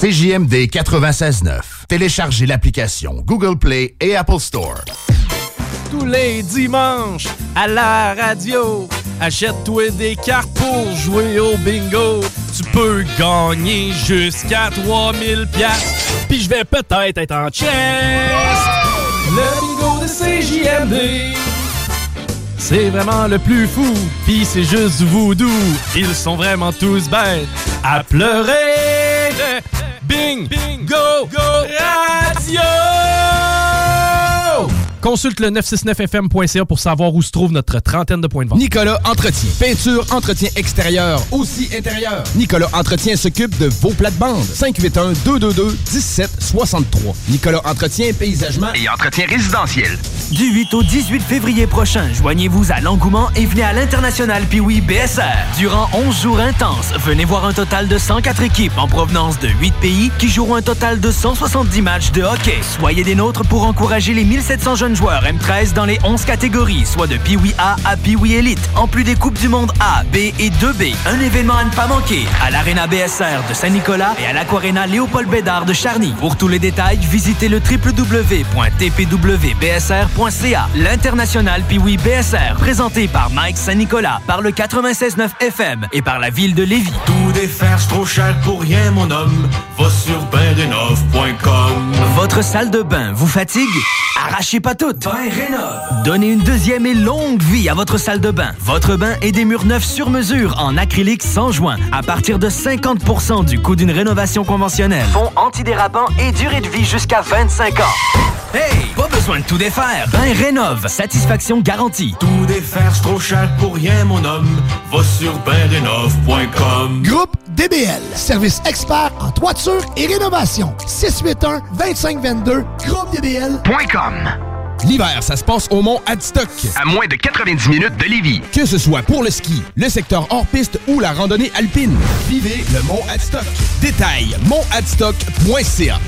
CJMD 96.9. Téléchargez l'application Google Play et Apple Store. Tous les dimanches, à la radio, achète-toi des cartes pour jouer au bingo. Tu peux gagner jusqu'à 3000 pièces. Puis je vais peut-être être en chest. Le bingo de CJMD. C'est vraiment le plus fou, pis c'est juste voodoo. Ils sont vraiment tous bêtes à pleurer. Bing, bingo, go, radio! Consulte le 969fm.ca pour savoir où se trouve notre trentaine de points de vente. Nicolas Entretien. Peinture, entretien extérieur, aussi intérieur. Nicolas Entretien s'occupe de vos plates-bandes. 581-222-1763. Nicolas Entretien, paysagement et entretien résidentiel. Du 8 au 18 février prochain, joignez-vous à l'engouement et venez à l'International Piwi BSR. Durant 11 jours intenses, venez voir un total de 104 équipes en provenance de 8 pays qui joueront un total de 170 matchs de hockey. Soyez des nôtres pour encourager les 1700 jeunes joueurs M13 dans les 11 catégories, soit de Piwi A à Piwi Elite, en plus des Coupes du Monde A, B et 2B. Un événement à ne pas manquer à l'Arena BSR de Saint-Nicolas et à l'Aquarena Léopold Bédard de Charny. Pour tous les détails, visitez le www.tpwbsr.ca. L'international Piwi BSR, présenté par Mike Saint-Nicolas, par le 96.9 FM et par la ville de Lévis. Tout défaire, trop cher pour rien, mon homme. Va sur benrénov.com. Votre salle de bain vous fatigue? Arrachez pas toutes. Donnez une deuxième et longue vie à votre salle de bain. Votre bain et des murs neufs sur mesure en acrylique sans joint à partir de 50% du coût d'une rénovation conventionnelle. Fond antidérapant et durée de vie jusqu'à 25 ans. Hey, pas besoin de tout défaire. Bain rénove, satisfaction garantie. Tout défaire, c'est trop cher pour rien, mon homme. Va sur benrénov.com. Groupe DBL, service expert en toiture et rénovation. 681-2522, groupedbl.com. L'hiver, ça se passe au Mont Adstock. À moins de 90 minutes de Lévis. Que ce soit pour le ski, le secteur hors-piste ou la randonnée alpine. Vivez le Mont Adstock. Détail, montadstock.ca.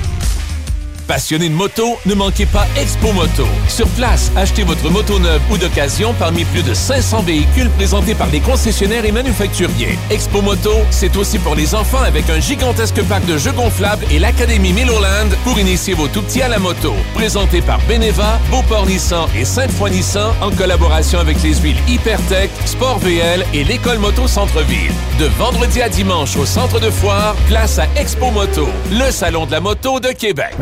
Passionné de moto, ne manquez pas Expo Moto. Sur place, achetez votre moto neuve ou d'occasion parmi plus de 500 véhicules présentés par les concessionnaires et manufacturiers. Expo Moto, c'est aussi pour les enfants avec un gigantesque parc de jeux gonflables et l'Académie Milloland pour initier vos tout-petits à la moto. Présenté par Beneva, Beauport Nissan et Sainte-Foy Nissan en collaboration avec les huiles Hypertech, Sport VL et l'École Moto Centre-Ville. De vendredi à dimanche au centre de foire, place à Expo Moto, le salon de la moto de Québec.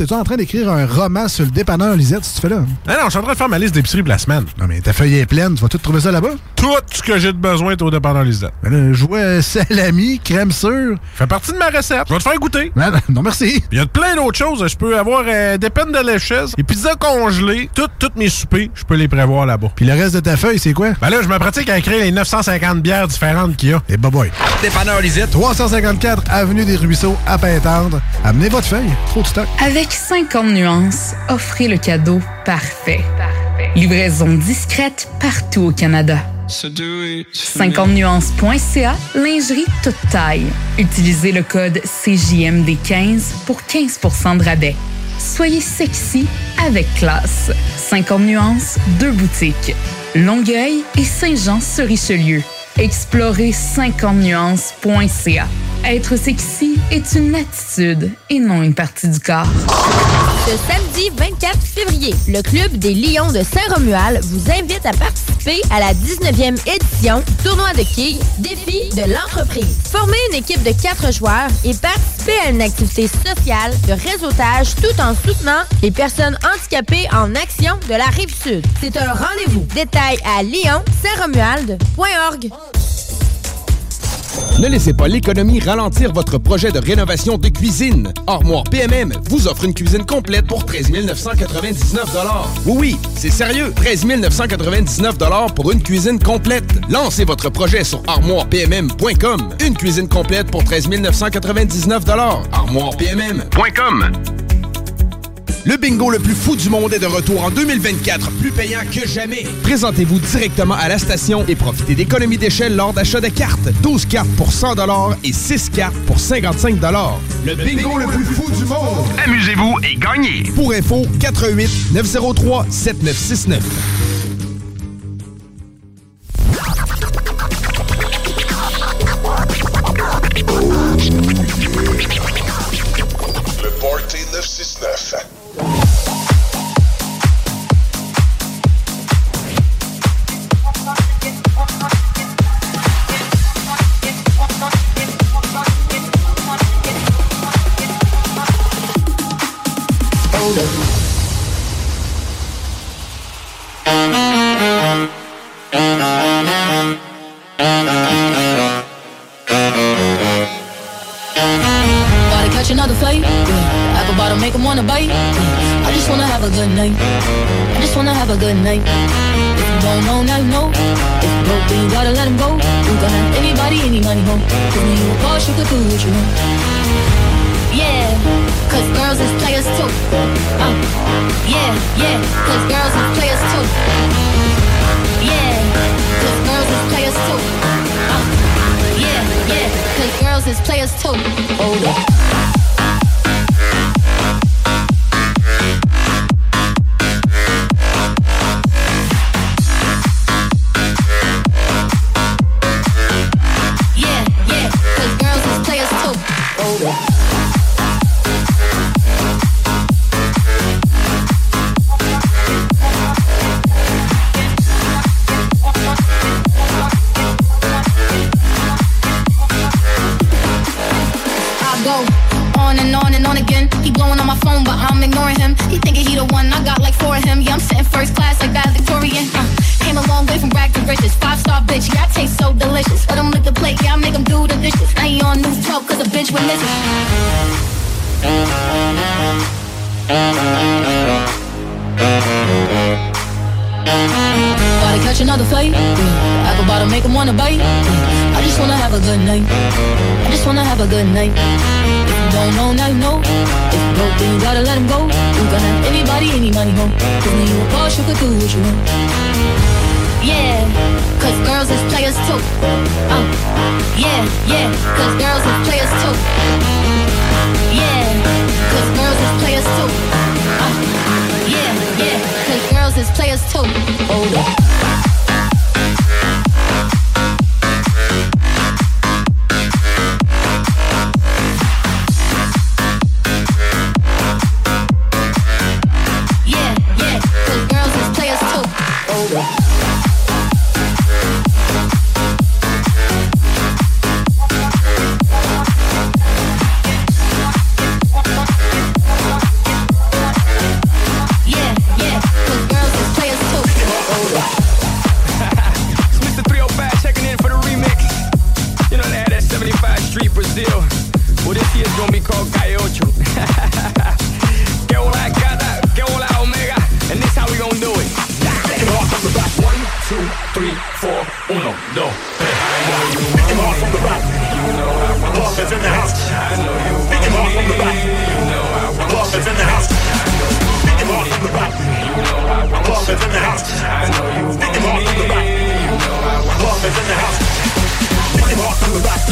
Es-tu en train d'écrire un roman sur le dépanneur Lisette, si tu fais là? Ah non, je suis en train de faire ma liste d'épicerie pour la semaine. Non, mais ta feuille est pleine, tu vas tout trouver ça là-bas? Tout ce que j'ai de besoin est au dépanneur Lisette. Ben je vois salami, crème sûre. Fait partie de ma recette. Je vais te faire goûter. Ben, non, merci. Il y a plein d'autres choses. Je peux avoir euh, des peines de lécheuse, des pizzas congelées, toutes toutes mes soupers, je peux les prévoir là-bas. Puis le reste de ta feuille, c'est quoi? Ben là, je me pratique à écrire les 950 bières différentes qu'il y a. Et bah boy. Dépanneur Lisette. 354 Avenue des Ruisseaux, à Pintendre. Amenez votre feuille. Trop de stock. Avec 50 nuances, offrez le cadeau parfait. Livraison discrète partout au Canada. 50nuances.ca, lingerie toute taille. Utilisez le code CJMD15 pour 15% de rabais. Soyez sexy avec classe. 50 nuances, deux boutiques. Longueuil et Saint-Jean-sur-Richelieu. Explorez 50nuances.ca. Être sexy est une attitude et non une partie du corps. Ce samedi 24 février, le Club des Lions de Saint-Romuald vous invite à participer à la 19e édition tournoi de quilles Défi de l'entreprise. Formez une équipe de quatre joueurs et participez à une activité sociale de réseautage tout en soutenant les personnes handicapées en action de la Rive-Sud. C'est un rendez-vous. Détails à lyon-saint-romuald.org. Ne laissez pas l'économie ralentir votre projet de rénovation de cuisine. Armoire PMM vous offre une cuisine complète pour 13 999 Oui, oui, c'est sérieux. 13 999 pour une cuisine complète. Lancez votre projet sur armoirepmm.com. Une cuisine complète pour 13 999 armoirepmm.com. Le bingo le plus fou du monde est de retour en 2024, plus payant que jamais. Présentez-vous directement à la station et profitez d'économies d'échelle lors d'achat de cartes. 12 cartes pour 100 et 6 cartes pour 55 Le bingo le plus fou du monde. Amusez-vous et gagnez. Pour info, 88 903 7969.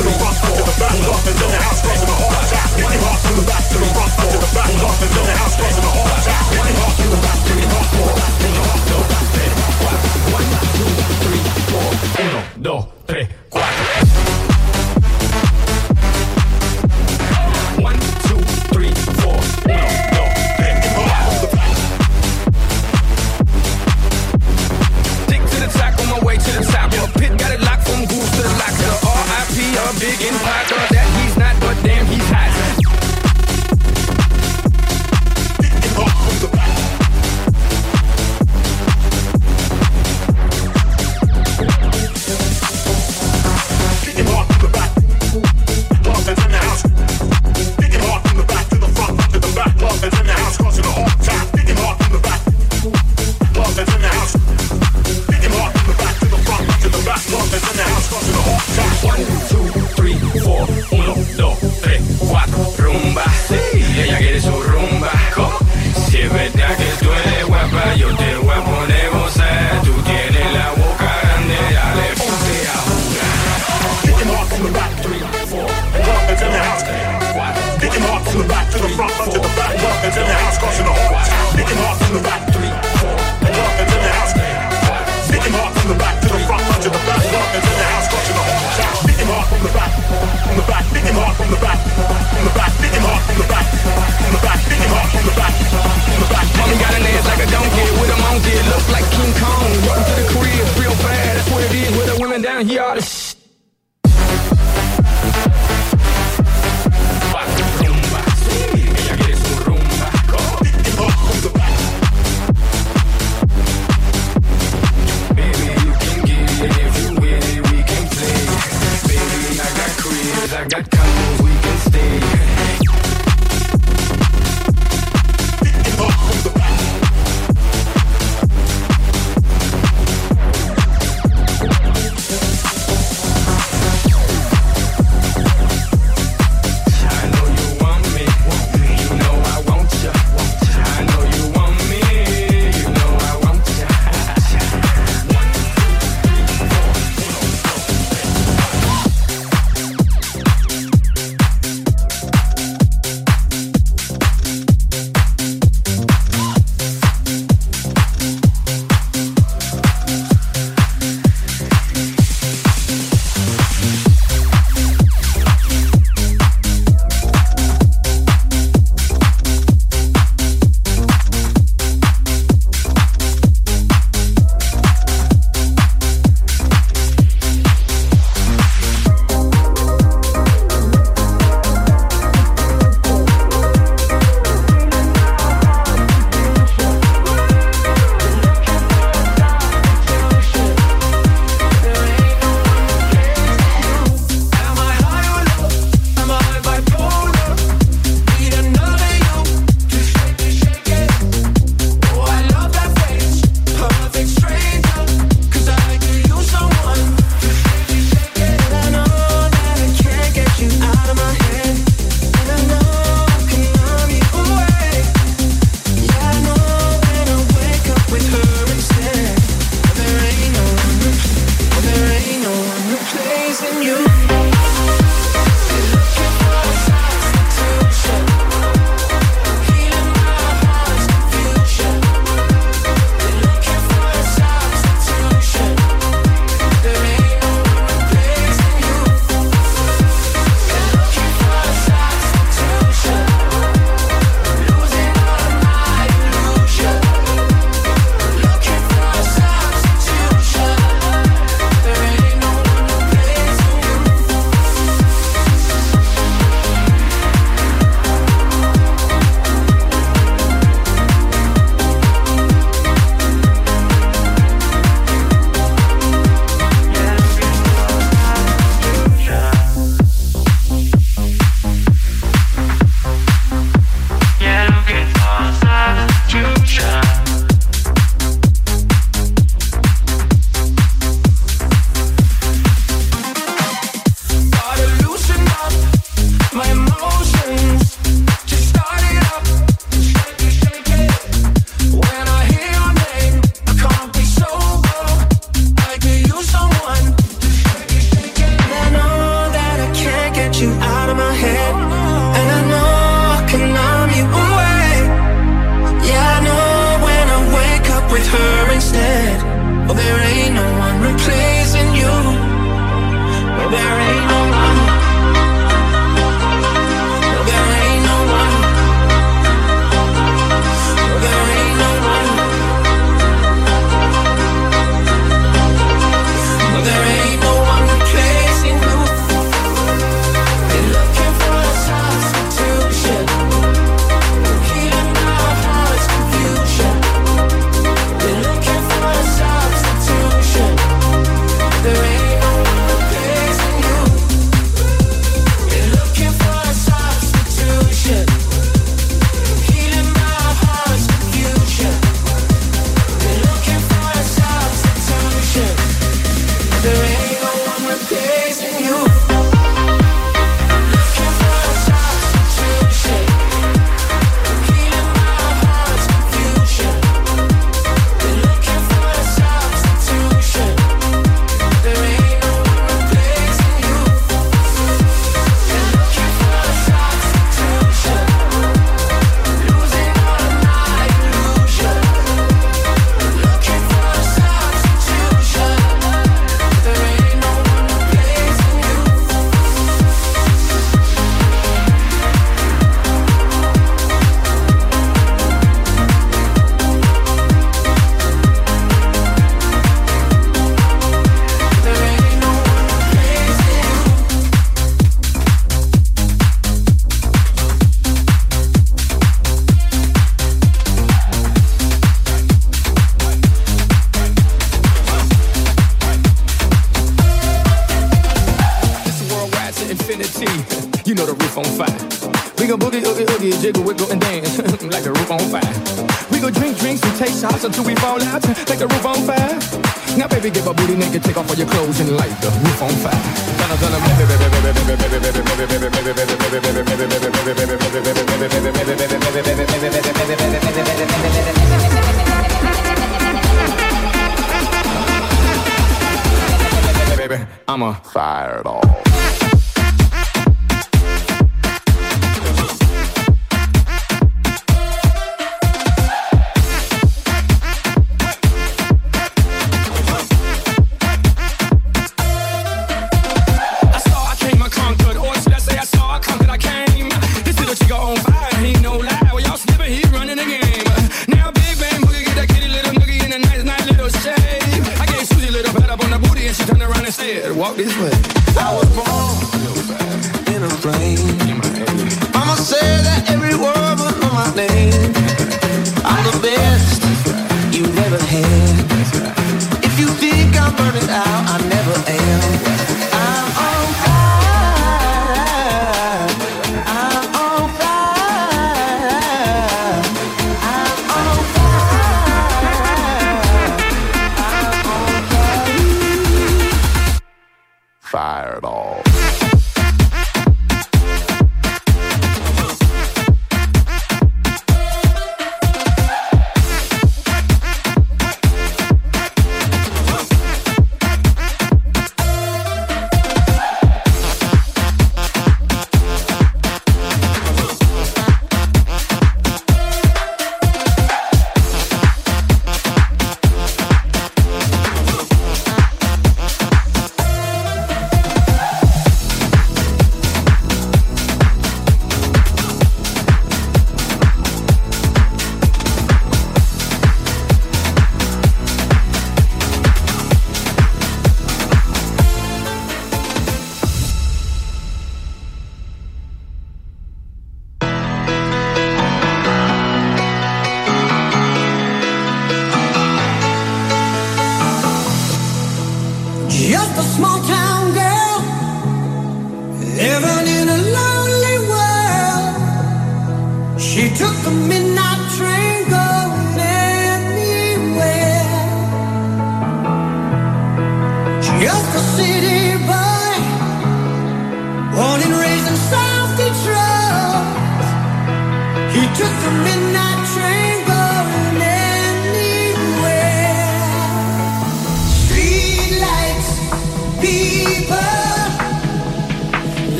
to the front, to the back, up and down the house, crossing the hall attack. Getting hot from the back to the front, to the back, up and down the the hall attack. Getting hot from the back to the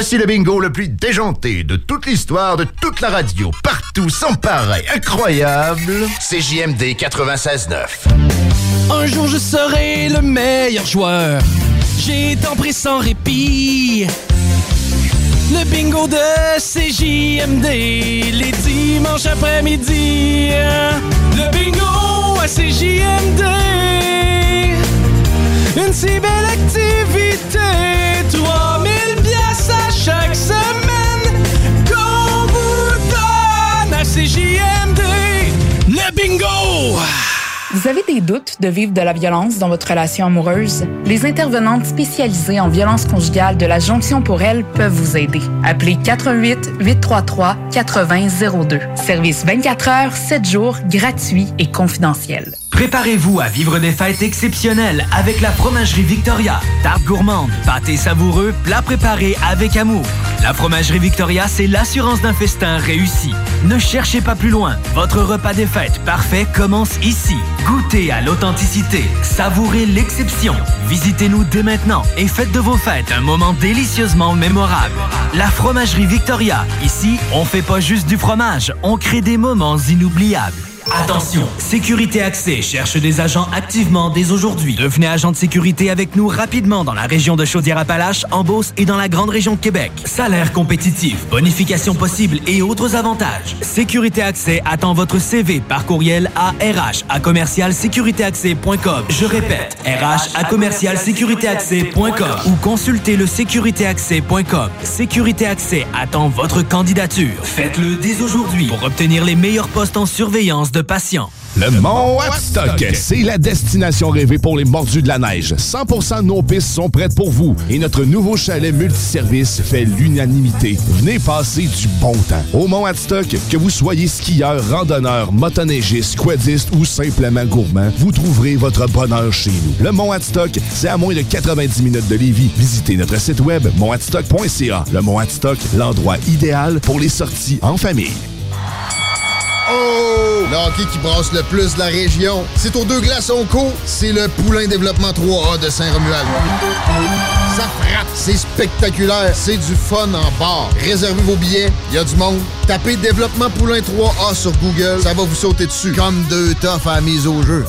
Voici le bingo le plus déjanté de toute l'histoire de toute la radio, partout, sans pareil, incroyable. CJMD 96.9. Un jour je serai le meilleur joueur. J'ai tant pris sans répit. Le bingo de CJMD, les dimanches après-midi. Le bingo à CJMD. Une si belle activité. 3000 pièces à chaque semaine! Vous avez des doutes de vivre de la violence dans votre relation amoureuse? Les intervenantes spécialisées en violence conjugale de la Jonction pour elle peuvent vous aider. Appelez 88 833 8002. Service 24 heures, 7 jours, gratuit et confidentiel. Préparez-vous à vivre des fêtes exceptionnelles avec la Fromagerie Victoria. Tarte gourmande, pâté savoureux, plats préparés avec amour. La Fromagerie Victoria, c'est l'assurance d'un festin réussi. Ne cherchez pas plus loin. Votre repas des fêtes parfait commence ici. Goûtez à l'authenticité, savourez l'exception. Visitez-nous dès maintenant et faites de vos fêtes un moment délicieusement mémorable. La Fromagerie Victoria. Ici, on fait pas juste du fromage, on crée des moments inoubliables. Attention, Sécurité Accès cherche des agents activement dès aujourd'hui. Devenez agent de sécurité avec nous rapidement dans la région de Chaudière-Appalaches, en Beauce et dans la grande région de Québec. Salaire compétitif, bonification possible et autres avantages. Sécurité Accès attend votre CV par courriel à RH. Je répète, RH ou consultez le sécuritéaccès.com. Sécurité Accès attend votre candidature. Faites-le dès aujourd'hui pour obtenir les meilleurs postes en surveillance de Le Mont Watstock, c'est la destination rêvée pour les mordus de la neige. 100% de nos pistes sont prêtes pour vous et notre nouveau chalet multiservice fait l'unanimité. Venez passer du bon temps. Au Mont Watstock, que vous soyez skieur, randonneur, motoneigiste, quadiste ou simplement gourmand, vous trouverez votre bonheur chez nous. Le Mont Watstock, c'est à moins de 90 minutes de Lévis. Visitez notre site web montwatstock.ca. Le Mont Watstock, l'endroit idéal pour les sorties en famille. Oh! Le hockey qui brasse le plus de la région. C'est aux deux glaçons co. C'est le Poulain Développement 3A de Saint-Romuald. Ça frappe, c'est spectaculaire, c'est du fun en bar. Réservez vos billets, il y a du monde. Tapez Développement Poulain 3A sur Google, ça va vous sauter dessus. Comme deux toughs à la mise au jeu.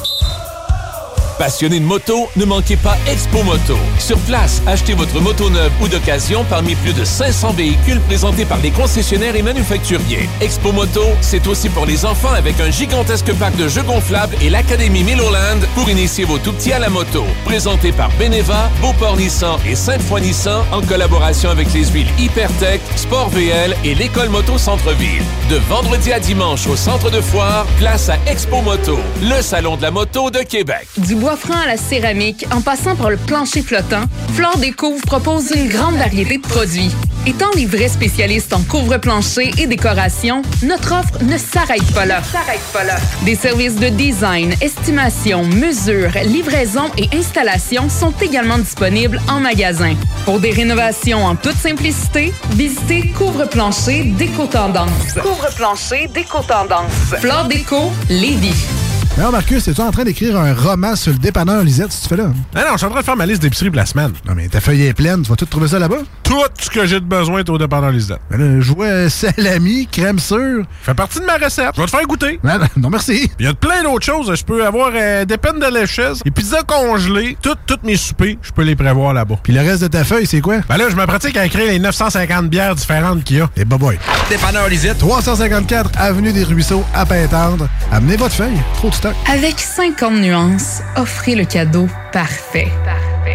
Passionné de moto, ne manquez pas Expo Moto. Sur place, achetez votre moto neuve ou d'occasion parmi plus de 500 véhicules présentés par les concessionnaires et manufacturiers. Expo Moto, c'est aussi pour les enfants avec un gigantesque parc de jeux gonflables et l'Académie Milloland pour initier vos tout-petits à la moto. Présenté par Beneva, Beauport Nissan et Sainte-Foy Nissan en collaboration avec les huiles Hypertech, Sport VL et l'École Moto Centre-Ville. De vendredi à dimanche au centre de foire, place à Expo Moto, le salon de la moto de Québec. Bois franc à la céramique, en passant par le plancher flottant, Flore Déco vous propose une grande variété de produits. Étant les vrais spécialistes en couvre-plancher et décoration, notre offre ne s'arrête pas là. s'arrête pas là. Des services de design, estimation, mesure, livraison et installation sont également disponibles en magasin. Pour des rénovations en toute simplicité, visitez Couvre-plancher Déco Tendance. Couvre-plancher Déco Tendance. Flore Déco, Lévis. Alors, Marcus, es-tu en train d'écrire un roman sur le dépanneur Lisette, si tu fais là? Ah non, je suis en train de faire ma liste d'épicerie pour la semaine. Non, mais ta feuille est pleine. Tu vas tout trouver ça là-bas? Tout ce que j'ai de besoin est au dépanneur Lisette. Ben là, je vois salami, crème sûre. Fait partie de ma recette. Je vais te faire goûter. Non, non, merci. Il y a plein d'autres choses. Je peux avoir euh, des peines de lécheuse, des pizzas congelées, toutes toutes mes soupers, je peux les prévoir là-bas. Puis le reste de ta feuille, c'est quoi? Ben là, je me pratique à écrire les 950 bières différentes qu'il y a. Et bye bye. Dépanneur Lisette. 354 Avenue des Ruisseaux, à Pintendre. Amenez votre feuille. Trop de Avec 50 nuances, offrez le cadeau parfait.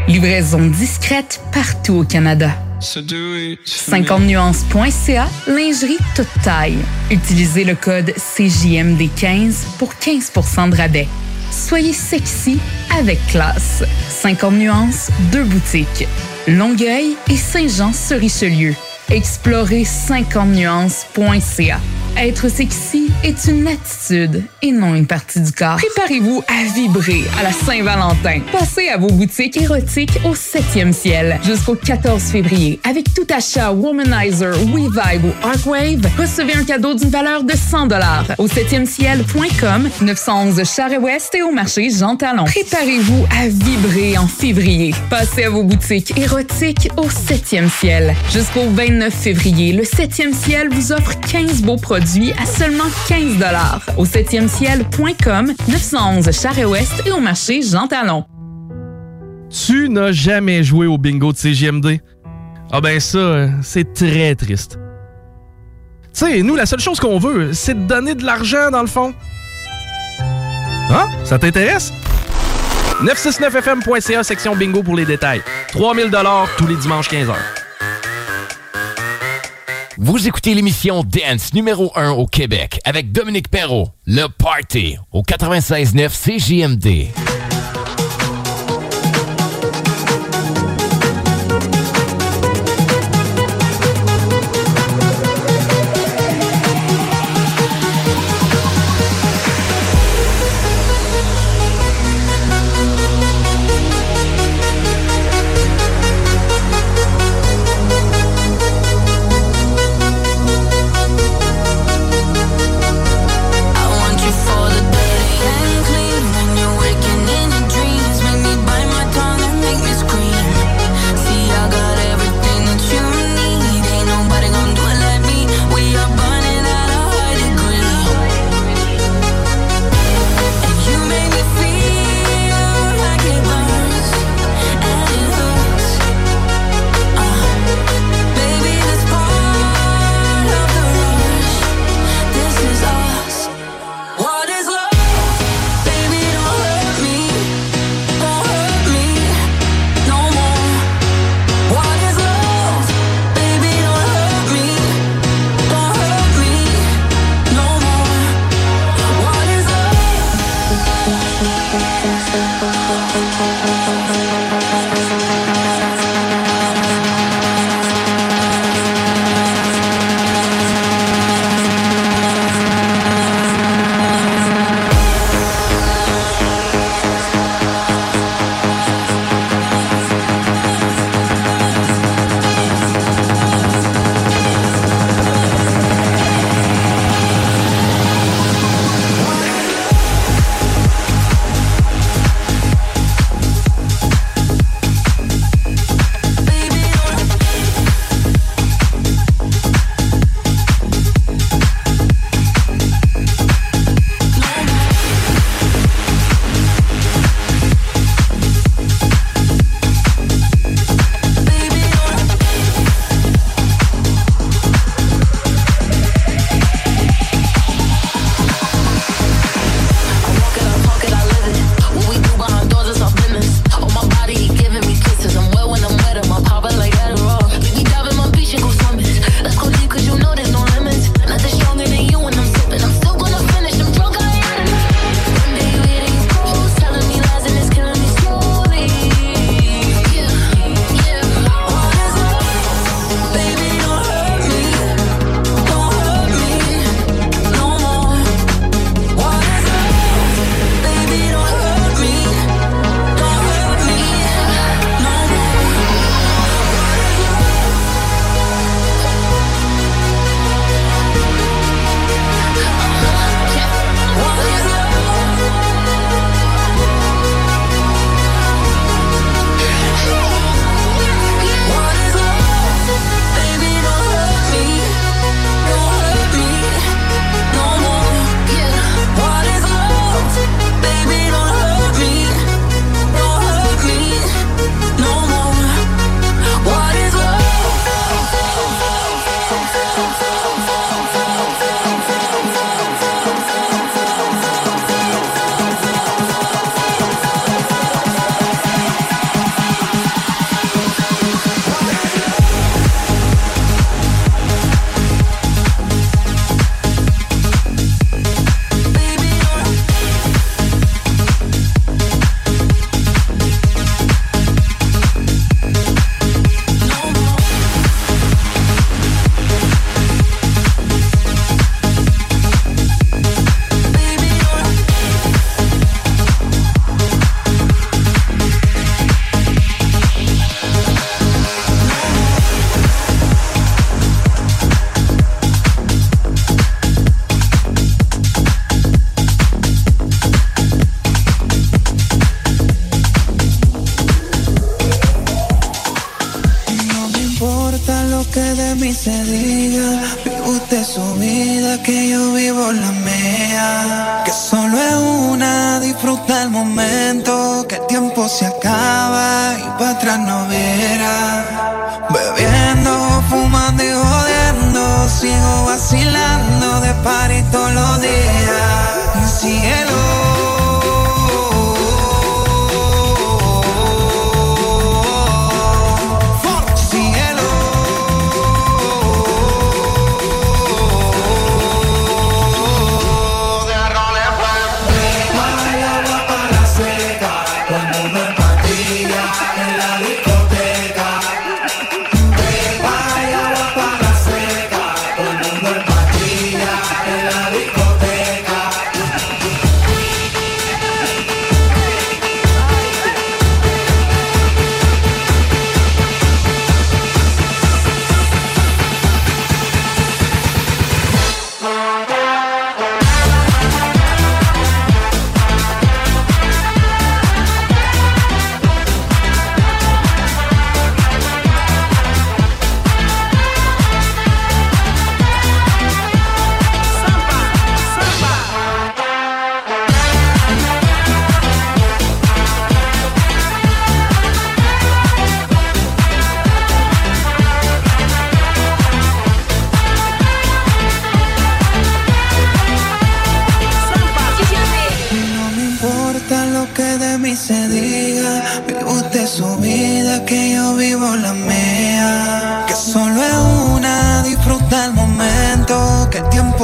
Livraison discrète partout au Canada. 50nuances.ca, lingerie toute taille. Utilisez le code CJMD15 pour 15% de rabais. Soyez sexy avec classe. 50 nuances, deux boutiques. Longueuil et Saint-Jean-sur-Richelieu. Explorez 50nuances.ca. Être sexy est une attitude et non une partie du corps. Préparez-vous à vibrer à la Saint-Valentin. Passez à vos boutiques érotiques au 7e ciel jusqu'au 14 février. Avec tout achat Womanizer, WeVibe ou Arcwave, recevez un cadeau d'une valeur de 100 au 7e ciel.com, 911 Charest-Ouest et au marché Jean Talon. Préparez-vous à vibrer en février. Passez à vos boutiques érotiques au 7e ciel. Jusqu'au 29 février, le 7e ciel vous offre 15 beaux produits à seulement 15 au 7e ciel.com, 911 Charest-Ouest et au marché Jean Talon. Tu n'as jamais joué au bingo de CGMD? Ah ben ça, c'est très triste. Tu sais, nous, la seule chose qu'on veut, c'est de donner de l'argent, dans le fond. Hein? Ça t'intéresse? 969fm.ca, section bingo pour les détails. 3000 tous les dimanches 15h. Vous écoutez l'émission Dance numéro 1 au Québec avec Dominique Perrault, Le Party, au 96.9 CJMD.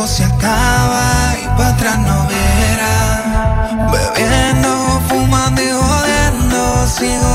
tiempo se acaba y para atrás no verás. Bebiendo, fumando y jodiendo, sigo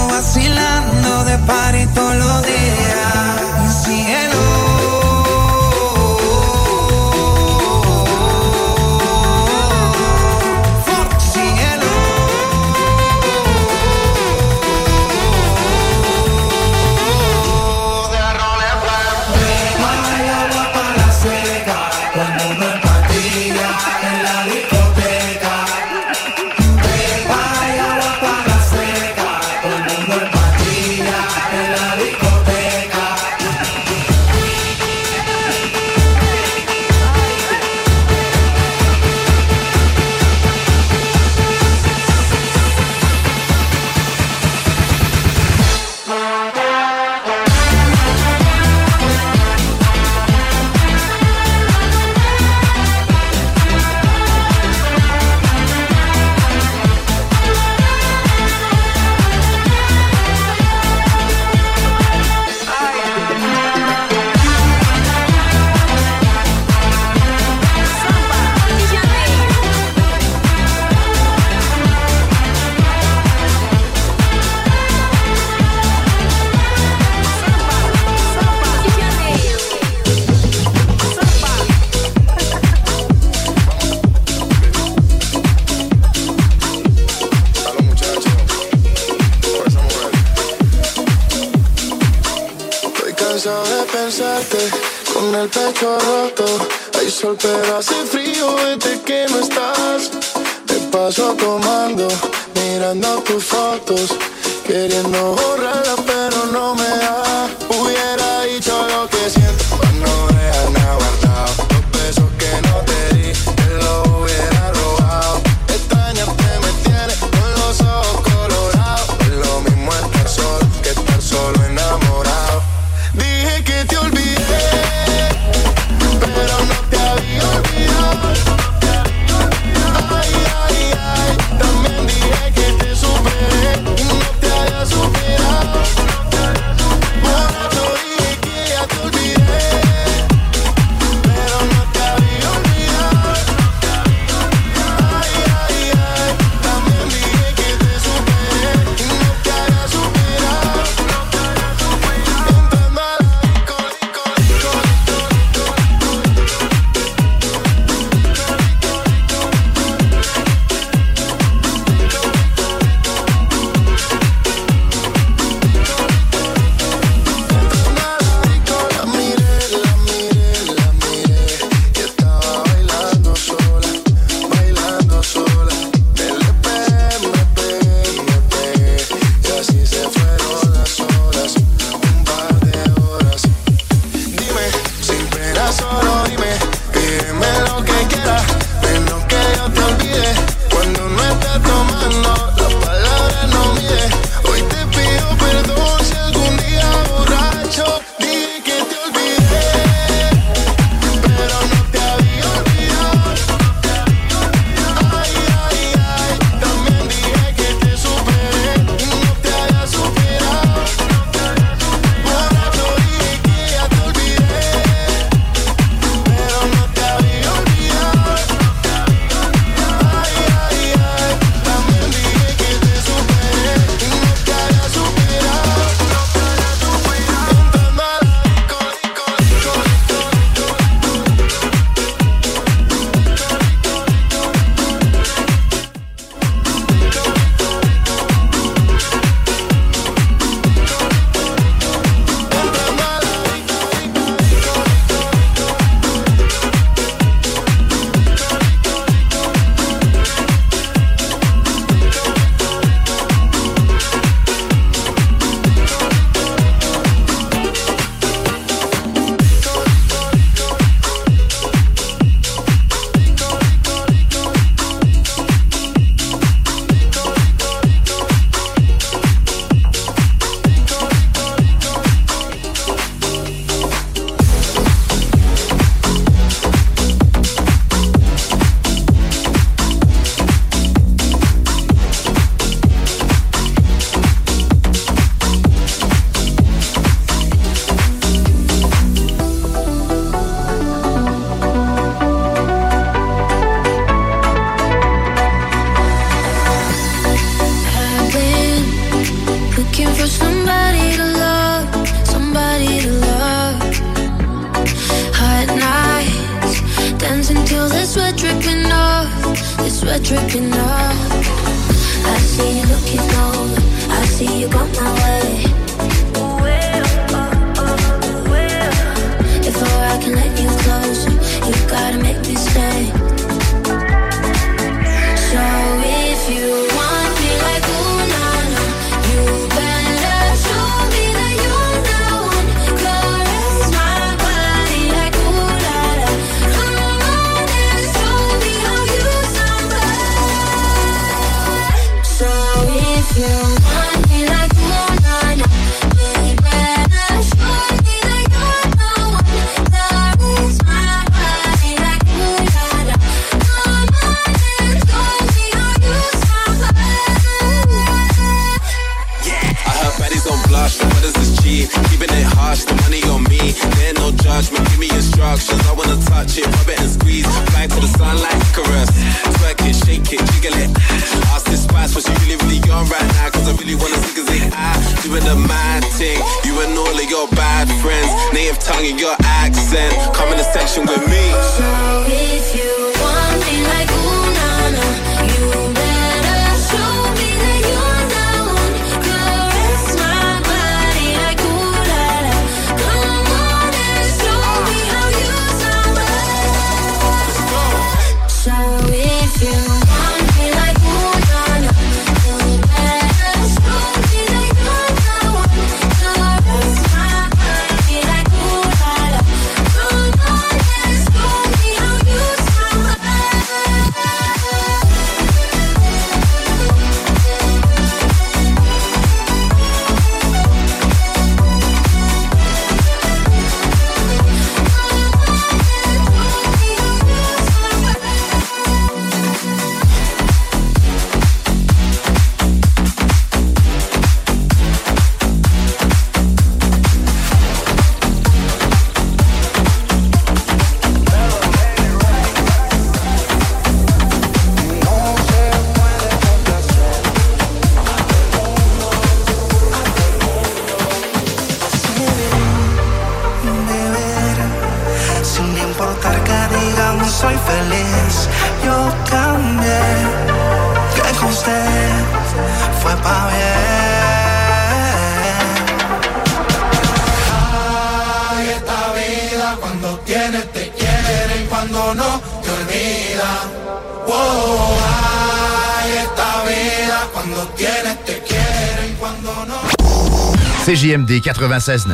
CJMD 96.9.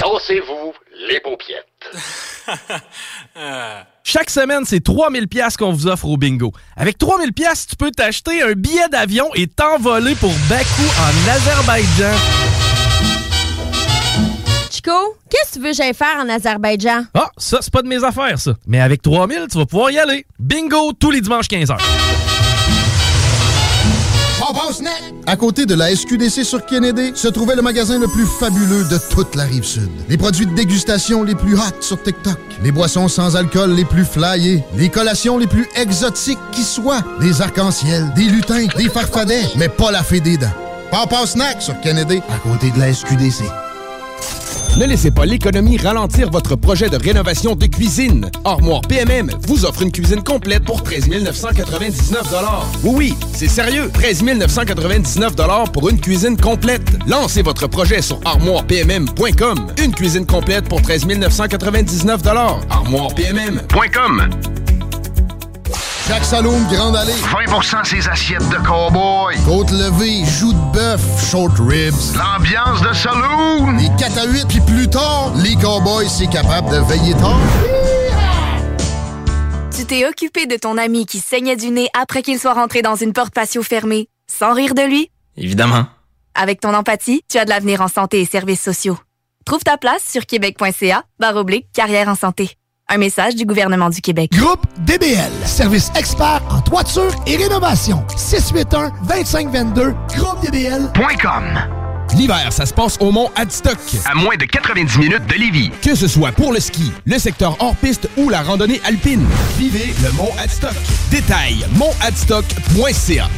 Dansez-vous les paupiètes. Chaque semaine, c'est 3000 pièces qu'on vous offre au bingo. Avec 3000 pièces, tu peux t'acheter un billet d'avion et t'envoler pour Bakou en Azerbaïdjan. Chico, qu'est-ce que tu veux que j'aille faire en Azerbaïdjan? Ah, ça, c'est pas de mes affaires, ça. Mais avec 3000, tu vas pouvoir y aller. Bingo tous les dimanches 15h. À côté de la SQDC sur Kennedy se trouvait le magasin le plus fabuleux de toute la rive sud. Les produits de dégustation les plus hot sur TikTok, les boissons sans alcool les plus flyées, les collations les plus exotiques qui soient, des arcs-en-ciel, des lutins, des farfadets, mais pas la fée des dents. Papa Snack sur Kennedy, à côté de la SQDC. Ne laissez pas l'économie ralentir votre projet de rénovation de cuisine. Armoire PMM vous offre une cuisine complète pour 13 999 Oui, oui, c'est sérieux. 13 999 pour une cuisine complète. Lancez votre projet sur armoirepmm.com. Une cuisine complète pour 13 999 armoirepmm.com. Jacques Saloum, Grande Allée. 20% ses assiettes de cowboy. Côte levée, joues de bœuf, short ribs. L'ambiance de saloon. Les 4 à 8, puis plus tard, les cowboys, c'est capable de veiller tard. Tu t'es occupé de ton ami qui saignait du nez après qu'il soit rentré dans une porte patio fermée, sans rire de lui? Évidemment. Avec ton empathie, tu as de l'avenir en santé et services sociaux. Trouve ta place sur québec.ca, barre oblique, carrière en santé. Un message du gouvernement du Québec. Groupe DBL, service expert en toiture et rénovation. 681-2522, groupedbl.com. L'hiver, ça se passe au Mont Adstock. À moins de 90 minutes de Lévis. Que ce soit pour le ski, le secteur hors-piste ou la randonnée alpine. Vivez le Mont Adstock. Détail, montadstock.ca.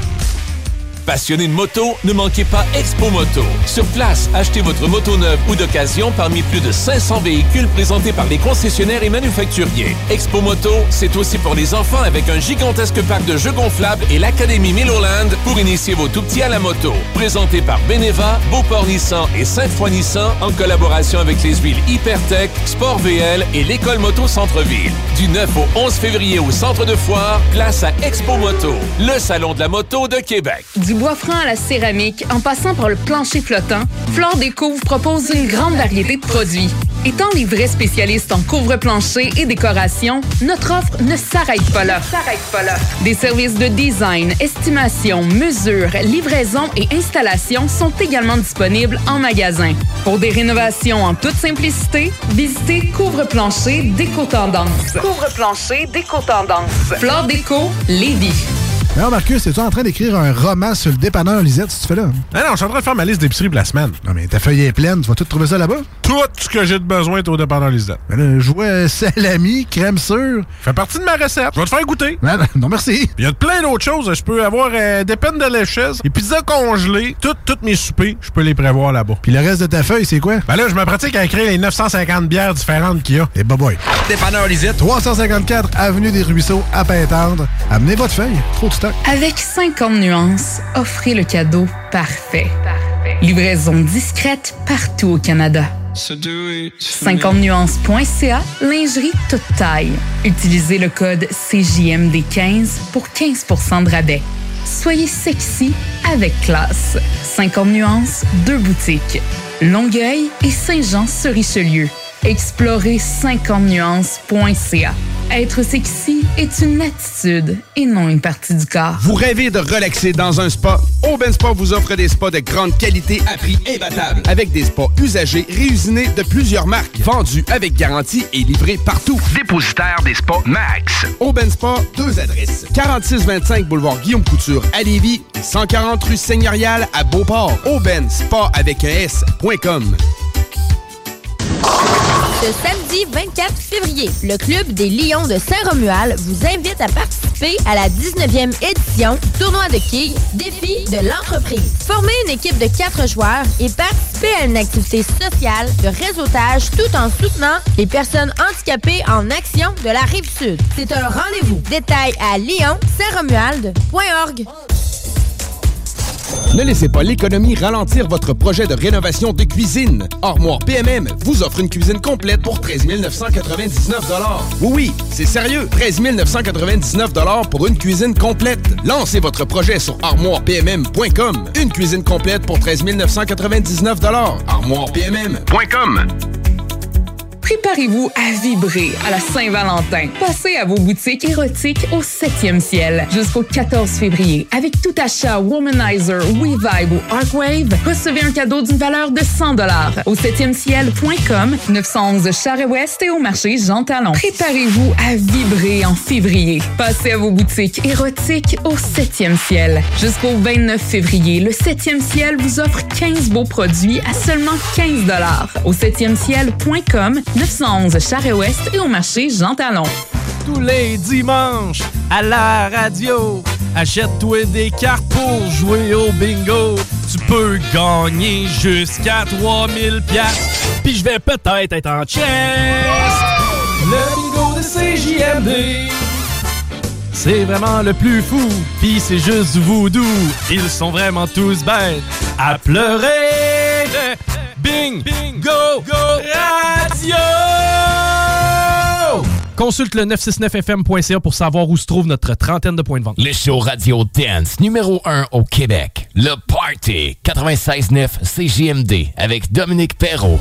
Passionné de moto, ne manquez pas Expo Moto. Sur place, achetez votre moto neuve ou d'occasion parmi plus de 500 véhicules présentés par les concessionnaires et manufacturiers. Expo Moto, c'est aussi pour les enfants avec un gigantesque parc de jeux gonflables et l'Académie Milloland pour initier vos tout-petits à la moto. Présenté par Beneva, Beauport Nissan et Sainte-Foy Nissan en collaboration avec les huiles Hypertech, Sport VL et l'École Moto Centre-Ville. Du 9 au 11 février au centre de foire, place à Expo Moto, le salon de la moto de Québec. Du bois franc à la céramique, en passant par le plancher flottant, Flore Déco vous propose une grande variété de produits. Étant les vrais spécialistes en couvre-plancher et décoration, notre offre ne s'arrête pas là. Des services de design, estimation, mesure, livraison et installation sont également disponibles en magasin. Pour des rénovations en toute simplicité, visitez Couvre-plancher Déco Tendance. Couvre-plancher Déco Tendance. Flore Déco, Lévis. Alors, Marcus, es-tu en train d'écrire un roman sur le dépanneur Lisette, si tu fais là? Ah non, je suis en train de faire ma liste d'épicerie pour la semaine. Non, mais ta feuille est pleine, tu vas tout trouver ça là-bas? Tout ce que j'ai de besoin est au dépanneur Lisette. Ben là, je vois salami, crème sûre. Fait partie de ma recette. Je vais te faire goûter. Non, non, non, merci. Il y a plein d'autres choses. Je peux avoir euh, des peines de lécheuse, des pizzas congelées, toutes toutes mes soupers, je peux les prévoir là-bas. Puis le reste de ta feuille, c'est quoi? Ben là, je me pratique à écrire les 950 bières différentes qu'il y a. Et bah boy. Dépanneur Lisette. 354 Avenue des Ruisseaux, à Pintendre. Amenez votre feuille. Trop de stock. Avec 50 nuances, offrez le cadeau parfait. Livraison discrète partout au Canada. 50nuances.ca, lingerie toute taille. Utilisez le code CJMD15 pour 15% de rabais. Soyez sexy avec classe. 50 nuances, deux boutiques. Longueuil et Saint-Jean-sur-Richelieu. Explorez 50nuances.ca. Être sexy est une attitude et non une partie du corps. Vous rêvez de relaxer dans un spa? Aubin Spa vous offre des spas de grande qualité à prix imbattable. Avec des spas usagés réusinés de plusieurs marques, vendus avec garantie et livrés partout. Dépositaire des spas Max. Aubin Spa, deux adresses. 4625 boulevard Guillaume Couture à Lévis et 140 rue Seigneurial à Beauport. Aubin Spa avec un S.com. Ce samedi 24 février, le Club des Lions de Saint-Romuald vous invite à participer à la 19e édition tournoi de quilles Défi de l'entreprise. Formez une équipe de quatre joueurs et participez à une activité sociale de réseautage tout en soutenant les personnes handicapées en action de la Rive-Sud. C'est un rendez-vous. Détails à lyon-saint-romuald.org. Ne laissez pas l'économie ralentir votre projet de rénovation de cuisine. Armoire PMM vous offre une cuisine complète pour 13 999 Oui, oui, c'est sérieux. 13 999 pour une cuisine complète. Lancez votre projet sur armoirepmm.com. Une cuisine complète pour 13 999 armoirepmm.com. Préparez-vous à vibrer à la Saint-Valentin. Passez à vos boutiques érotiques au 7e ciel jusqu'au 14 février. Avec tout achat Womanizer, WeVibe ou Arcwave, recevez un cadeau d'une valeur de 100 au 7e ciel.com, 911 Charest-Ouest et au marché Jean Talon. Préparez-vous à vibrer en février. Passez à vos boutiques érotiques au 7e ciel. Jusqu'au 29 février, le 7e ciel vous offre 15 beaux produits à seulement 15 au 7e ciel.com, 911 Charest-Ouest et au marché Jean Talon. Tous les dimanches, à la radio, achète-toi des cartes pour jouer au bingo. Tu peux gagner jusqu'à 3000 pièces. Puis je vais peut-être être en chest. Le bingo de CJMD. C'est vraiment le plus fou, pis c'est juste voodoo. Ils sont vraiment tous bêtes à pleurer. Bing, bingo, go, radio! Consulte le 969fm.ca pour savoir où se trouve notre trentaine de points de vente. Le show Radio Dance numéro 1 au Québec. Le Party 96.9 CJMD avec Dominique Perrault.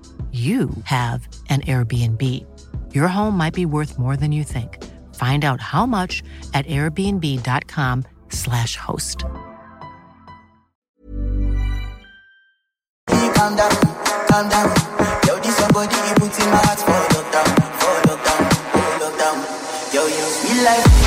you have an Airbnb. Your home might be worth more than you think. Find out how much at airbnb.com/slash host. calm down, calm down. Yo.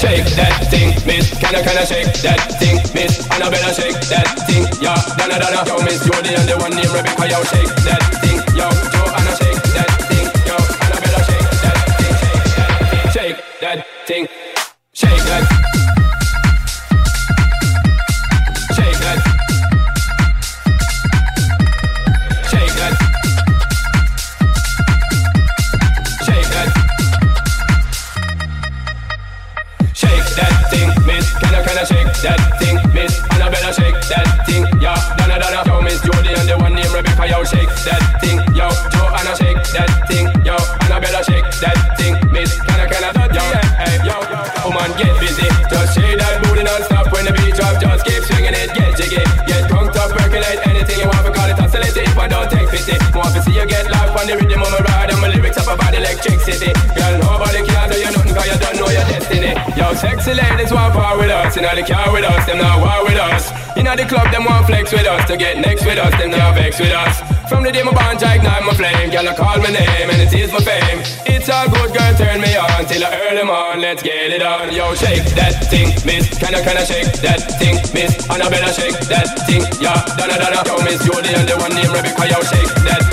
Shake that thing, miss, can I, can I shake that thing? Miss, Annabella, shake that thing. Yo, Donna, Donna, yo, Miss and the only one named Rebecca, yo, shake that thing. Yo, Joanna, shake that thing. Yo, Annabella, shake that thing. Shake that thing. Shake that. Shake the rhythm of my ride and my lyrics up about electricity. Girl, nobody can do you nothing cause you don't know your destiny. Yo, sexy ladies want power with us. In the car with us, them not war with us. In the club, them want flex with us. To get next with us, them not vex with us. From the day my bond, I ignite my flame. Girl, I call my name and it is my fame. It's all good, girl, turn me on till I earn them on. Let's get it on. Yo, shake that thing, miss. Can I, can I shake that thing, miss? Annabella, shake that thing. Yeah, Donna, Donna. Yo, Miss Jody and the one named Rebecca. Yo, shake that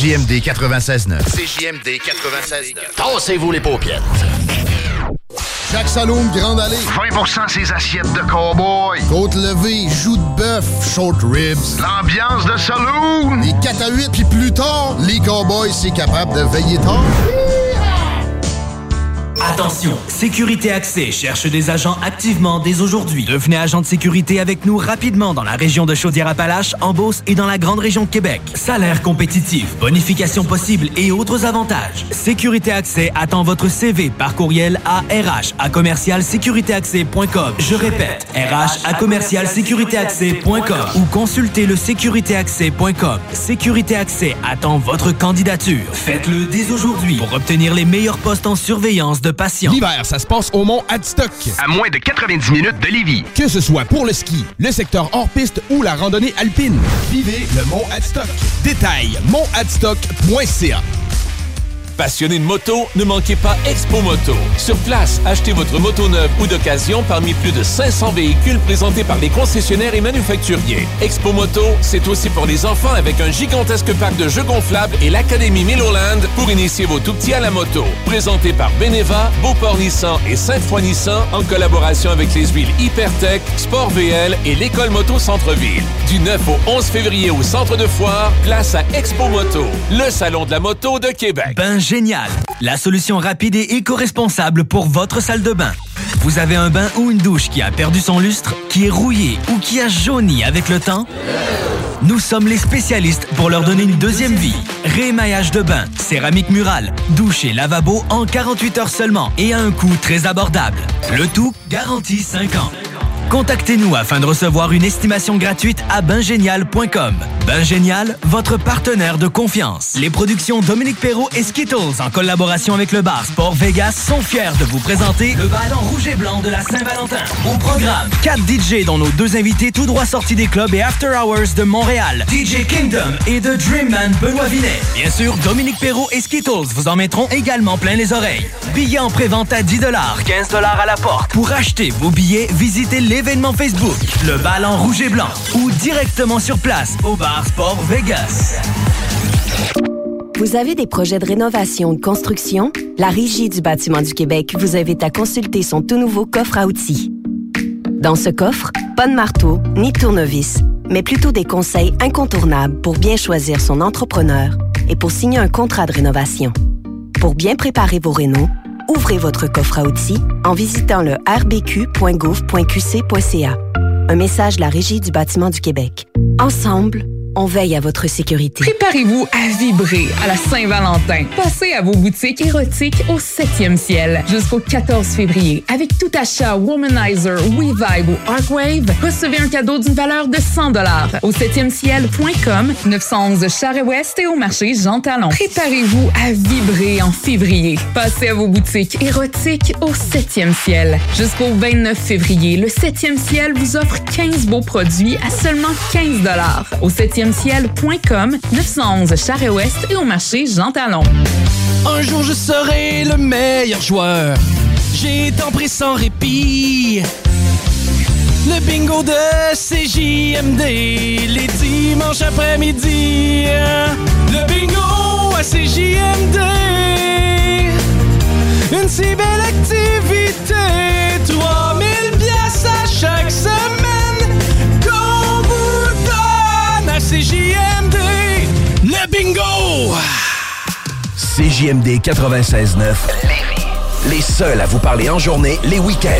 CJMD 96.9. CJMD 96.9. Tassez-vous les paupières. Chaque saloon Grande Allée. 20% ses assiettes de cowboy. Côte levée, joues de bœuf, short ribs. L'ambiance de saloon. Les 4 à 8, puis plus tard, les cowboys, c'est capable de veiller tard. Attention, Sécurité Accès cherche des agents activement dès aujourd'hui. Devenez agent de sécurité avec nous rapidement dans la région de Chaudière-Appalaches, en Beauce et dans la grande région de Québec. Salaire compétitif, bonification possible et autres avantages. Sécurité Accès attend votre CV par courriel à RH à commercialsécuritéaccès.com. Je répète, RH à commercialsécuritéaccès.com ou consultez le sécuritéaccès.com. Sécurité Accès attend votre candidature. Faites-le dès aujourd'hui pour obtenir les meilleurs postes en surveillance de patients L'hiver, ça se passe au Mont Adstock. À moins de 90 minutes de Lévis. Que ce soit pour le ski, le secteur hors-piste ou la randonnée alpine. Vivez le Mont Adstock. Détail, montadstock.ca. Passionné de moto, ne manquez pas Expo Moto. Sur place, achetez votre moto neuve ou d'occasion parmi plus de 500 véhicules présentés par les concessionnaires et manufacturiers. Expo Moto, c'est aussi pour les enfants avec un gigantesque parc de jeux gonflables et l'Académie Milloland pour initier vos tout-petits à la moto. Présenté par Beneva, Beauport Nissan et Sainte-Foy Nissan en collaboration avec les huiles Hypertech, Sport VL et l'École Moto Centre-Ville. Du 9 au 11 février au centre de foire, place à Expo Moto, le salon de la moto de Québec. Génial, la solution rapide et éco-responsable pour votre salle de bain. Vous avez un bain ou une douche qui a perdu son lustre, qui est rouillé ou qui a jauni avec le temps? Nous sommes les spécialistes pour leur donner une deuxième vie. Rémaillage de bain, céramique murale, douche et lavabo en 48 heures seulement et à un coût très abordable. Le tout garantie 5 ans. Contactez-nous afin de recevoir une estimation gratuite à bingénial.com. Bingénial, votre partenaire de confiance. Les productions Dominique Perrault et Skittles, en collaboration avec le bar Sport Vegas, sont fiers de vous présenter le ballon rouge et blanc de la Saint-Valentin. Au programme, 4 DJ dont nos deux invités tout droit sortis des clubs et After Hours de Montréal, DJ Kingdom et The Dreamman Benoît Vinet. Bien sûr, Dominique Perrault et Skittles vous en mettront également plein les oreilles. Billets en pré-vente à 10 15 à la porte. Pour acheter vos billets, visitez l'événement Facebook, le ballon rouge et blanc, ou directement sur place au bar Sport Vegas. Vous avez des projets de rénovation ou de construction? La Régie du bâtiment du Québec vous invite à consulter son tout nouveau coffre à outils. Dans ce coffre, pas de marteau ni de tournevis, mais plutôt des conseils incontournables pour bien choisir son entrepreneur et pour signer un contrat de rénovation. Pour bien préparer vos rénaux, ouvrez votre coffre à outils en visitant le rbq.gouv.qc.ca. Un message de la Régie du bâtiment du Québec. Ensemble, on veille à votre sécurité. Préparez-vous à vibrer à la Saint-Valentin. Passez à vos boutiques érotiques au 7e ciel jusqu'au 14 février. Avec tout achat Womanizer, WeVibe ou Arcwave, recevez un cadeau d'une valeur de 100 au 7e ciel.com, 911 Charest-Ouest et au marché Jean Talon. Préparez-vous à vibrer en février. Passez à vos boutiques érotiques au 7e ciel. Jusqu'au 29 février, le 7e ciel vous offre 15 beaux produits à seulement 15 au 7e ciel.com, 911 Charest-Ouest et au marché Jean Talon. Un jour je serai le meilleur joueur. J'ai tant pris sans répit. Le bingo de CJMD, les dimanches après-midi. Le bingo à CJMD. Une si belle activité. Bingo! CJMD 96.9. Les seuls à vous parler en journée, les week-ends.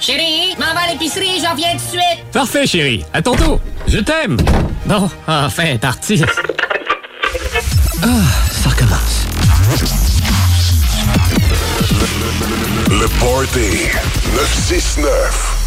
Chérie, m'en va à l'épicerie, j'en viens tout de suite. Parfait, chérie. À tantôt. Je t'aime. Bon, enfin, parti. Ah, ça recommence. Le Party 969.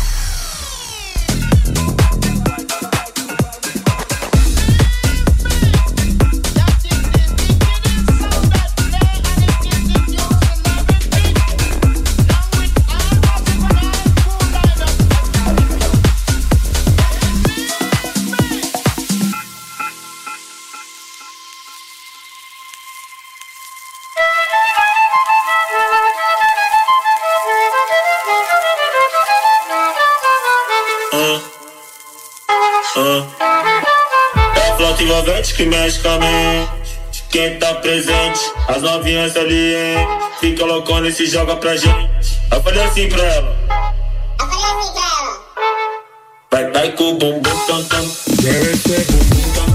Presente, as novinhas ali, hein? Fica loucona e se joga pra gente. Eu falei assim pra ela. Eu falei assim pra ela. Vai, vai com o bumbum tam tam. Mueve esse bumbum tam tam.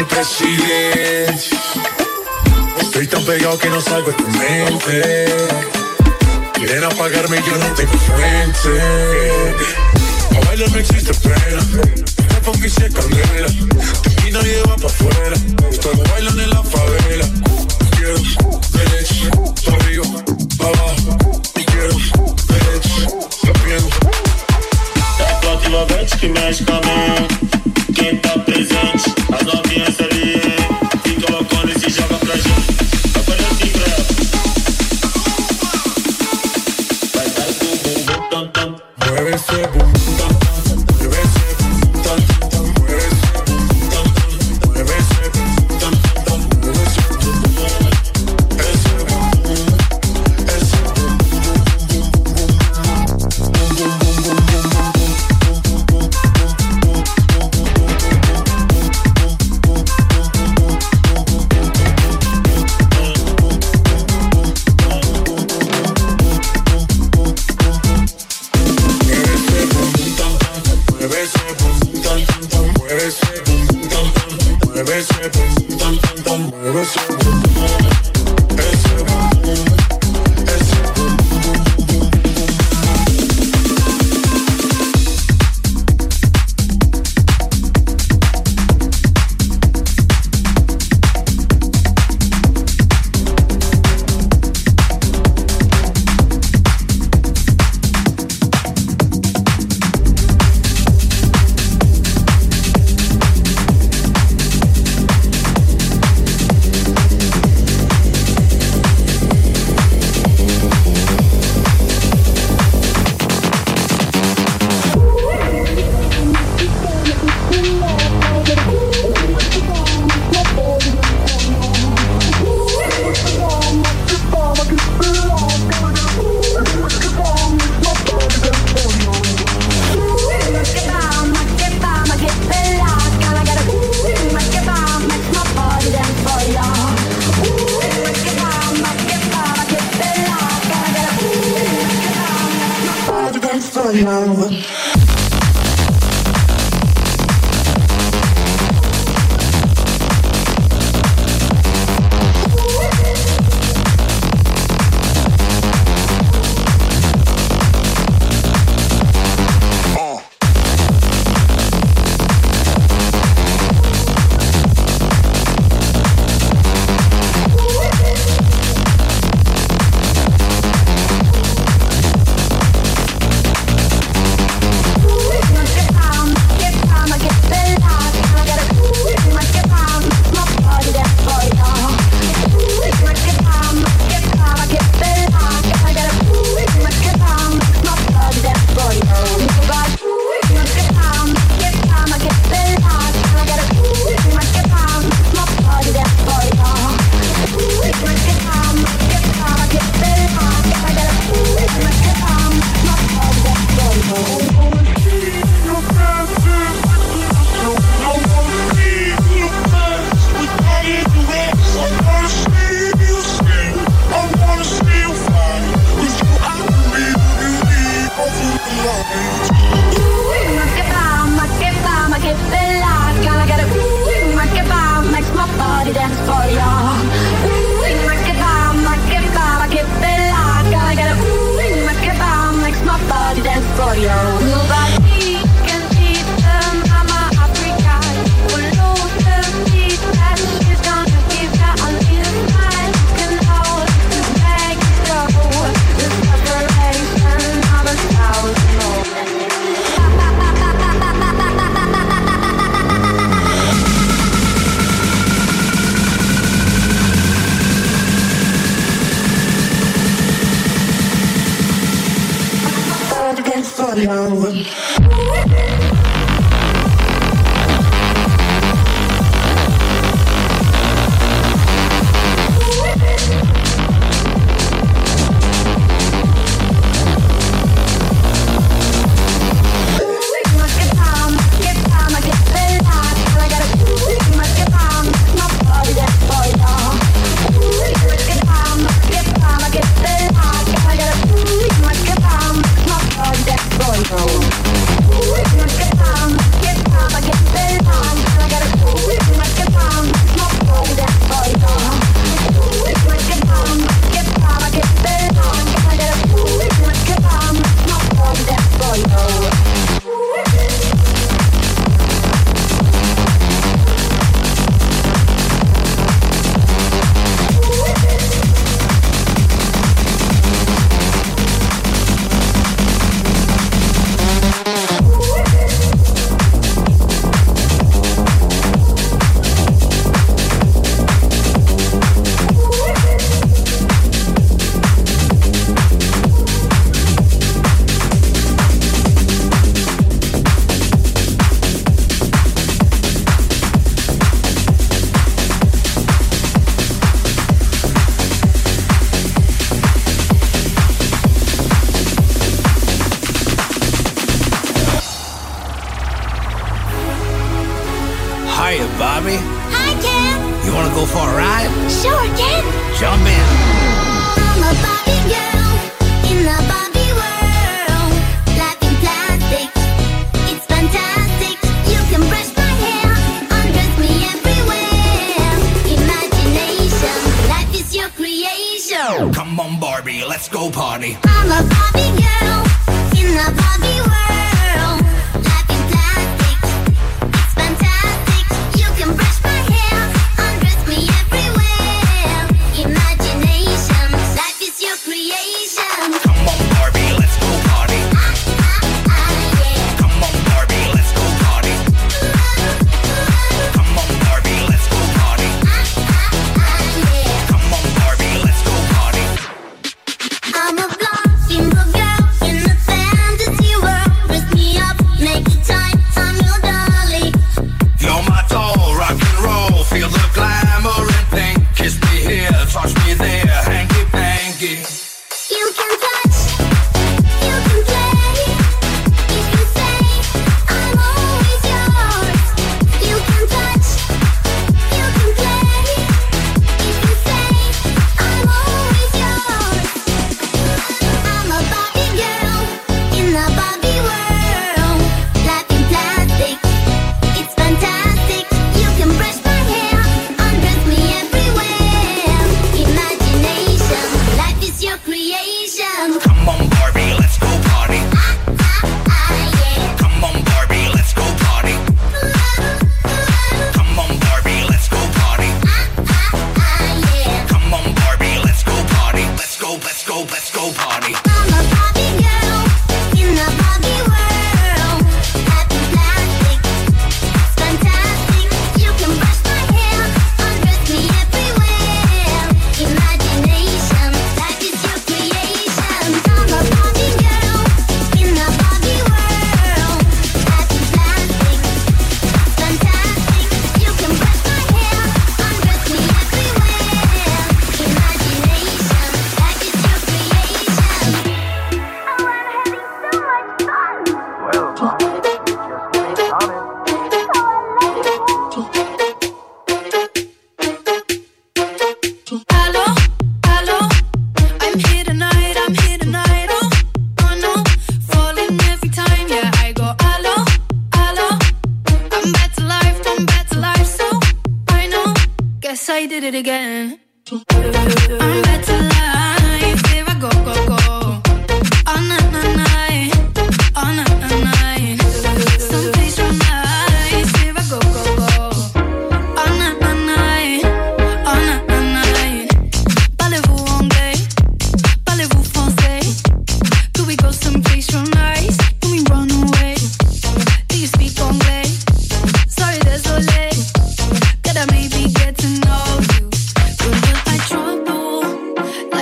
su presidente. Estoy tan pegado que no salgo de tu mente. Quieren apagarme y yo no tengo frente. A bailar no existe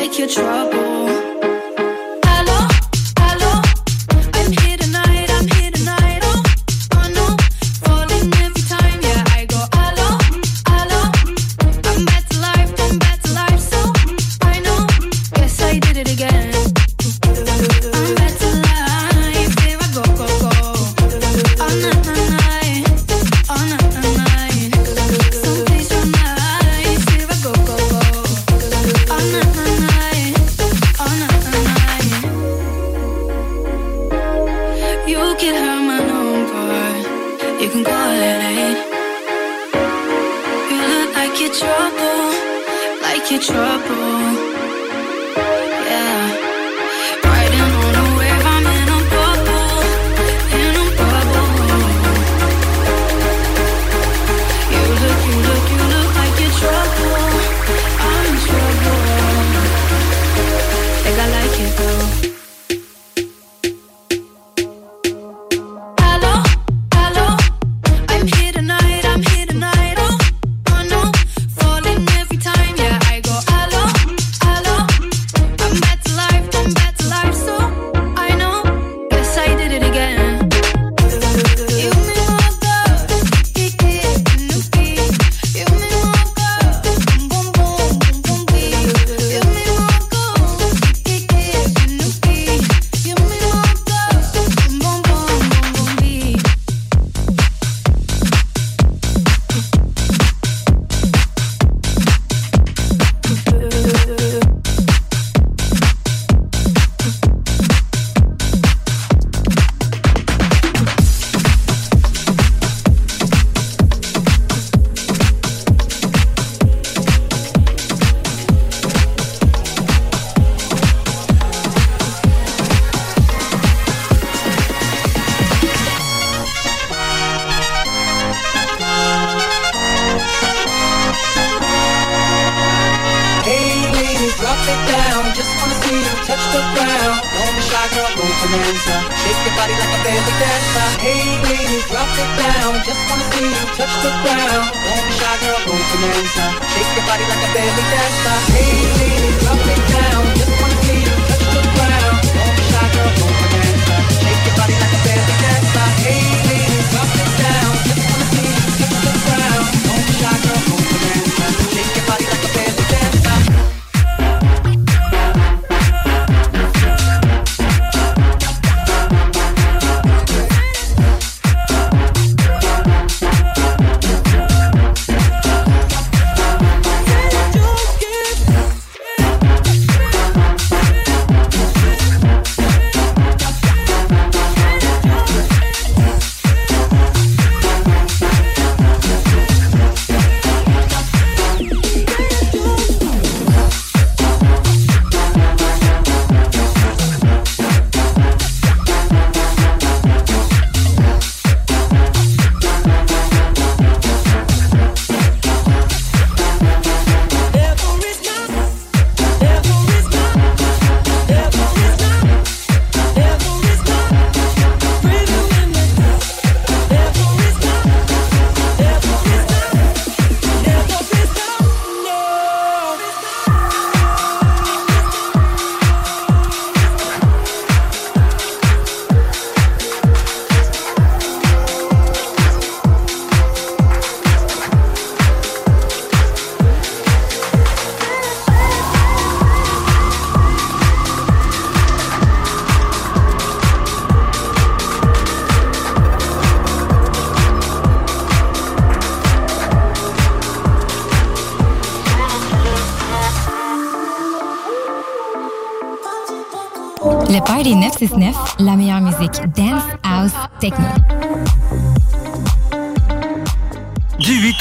like you're trouble. La meilleure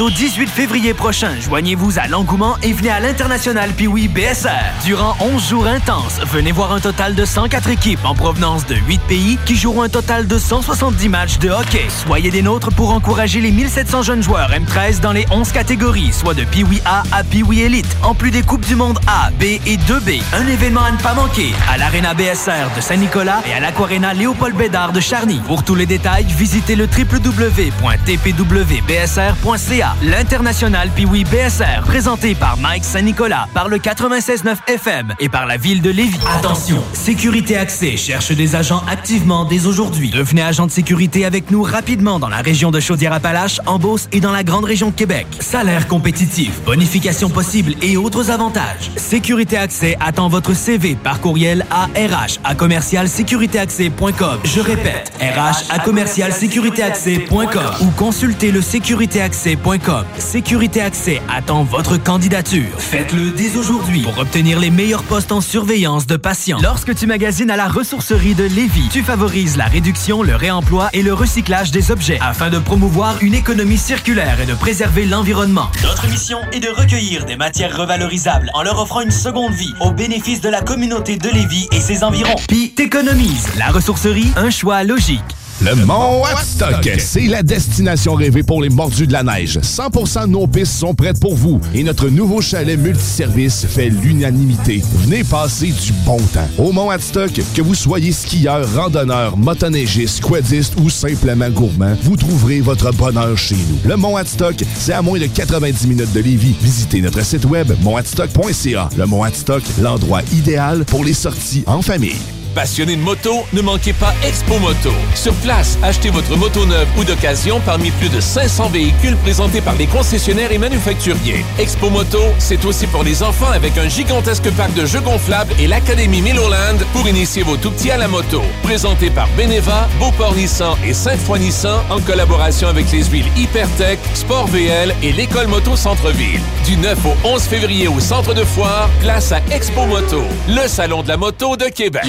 au 18 février prochain, joignez-vous à l'engouement et venez à l'International Piwi BSR. Durant 11 jours intenses, venez voir un total de 104 équipes en provenance de 8 pays qui joueront un total de 170 matchs de hockey. Soyez des nôtres pour encourager les 1700 jeunes joueurs M13 dans les 11 catégories, soit de Piwi A à Piwi Elite, en plus des Coupes du Monde A, B et 2B. Un événement à ne pas manquer à l'Arena BSR de Saint-Nicolas et à l'Aquarena Léopold Bédard de Charny. Pour tous les détails, visitez le www.tpwbsr.ca. L'international Piwi BSR, présenté par Mike Saint-Nicolas, par le 96.9 FM et par la ville de Lévis. Attention, Sécurité Accès cherche des agents activement dès aujourd'hui. Devenez agent de sécurité avec nous rapidement dans la région de Chaudière-Appalaches, en Beauce et dans la grande région de Québec. Salaire compétitif, bonification possible et autres avantages. Sécurité Accès attend votre CV par courriel à RH commercialsécuritéaccès.com. Je répète, RH commercialsécuritéaccès.com ou consultez le sécuritéaccès.com. Sécurité Accès attend votre candidature. Faites-le dès aujourd'hui pour obtenir les meilleurs postes en surveillance de patients. Lorsque tu magasines à la ressourcerie de Lévis, tu favorises la réduction, le réemploi et le recyclage des objets afin de promouvoir une économie circulaire et de préserver l'environnement. Notre mission est de recueillir des matières revalorisables en leur offrant une seconde vie au bénéfice de la communauté de Lévis et ses environs. Puis t'économises. La ressourcerie, un choix logique. Le Mont Watstock, c'est la destination rêvée pour les mordus de la neige. 100% de nos pistes sont prêtes pour vous et notre nouveau chalet multiservice fait l'unanimité. Venez passer du bon temps. Au Mont Watstock, que vous soyez skieur, randonneur, motoneigiste, quadiste ou simplement gourmand, vous trouverez votre bonheur chez nous. Le Mont Watstock, c'est à moins de 90 minutes de Lévis. Visitez notre site web montwatstock.ca. Le Mont Watstock, l'endroit idéal pour les sorties en famille. Passionné de moto, ne manquez pas Expo Moto. Sur place, achetez votre moto neuve ou d'occasion parmi plus de 500 véhicules présentés par les concessionnaires et manufacturiers. Expo Moto, c'est aussi pour les enfants avec un gigantesque parc de jeux gonflables et l'Académie Milloland pour initier vos tout-petits à la moto. Présenté par Beneva, Beauport Nissan et Sainte-Foy Nissan en collaboration avec les huiles Hypertech, Sport VL et l'École Moto Centre-Ville. Du 9 au 11 février au centre de foire, place à Expo Moto, le salon de la moto de Québec.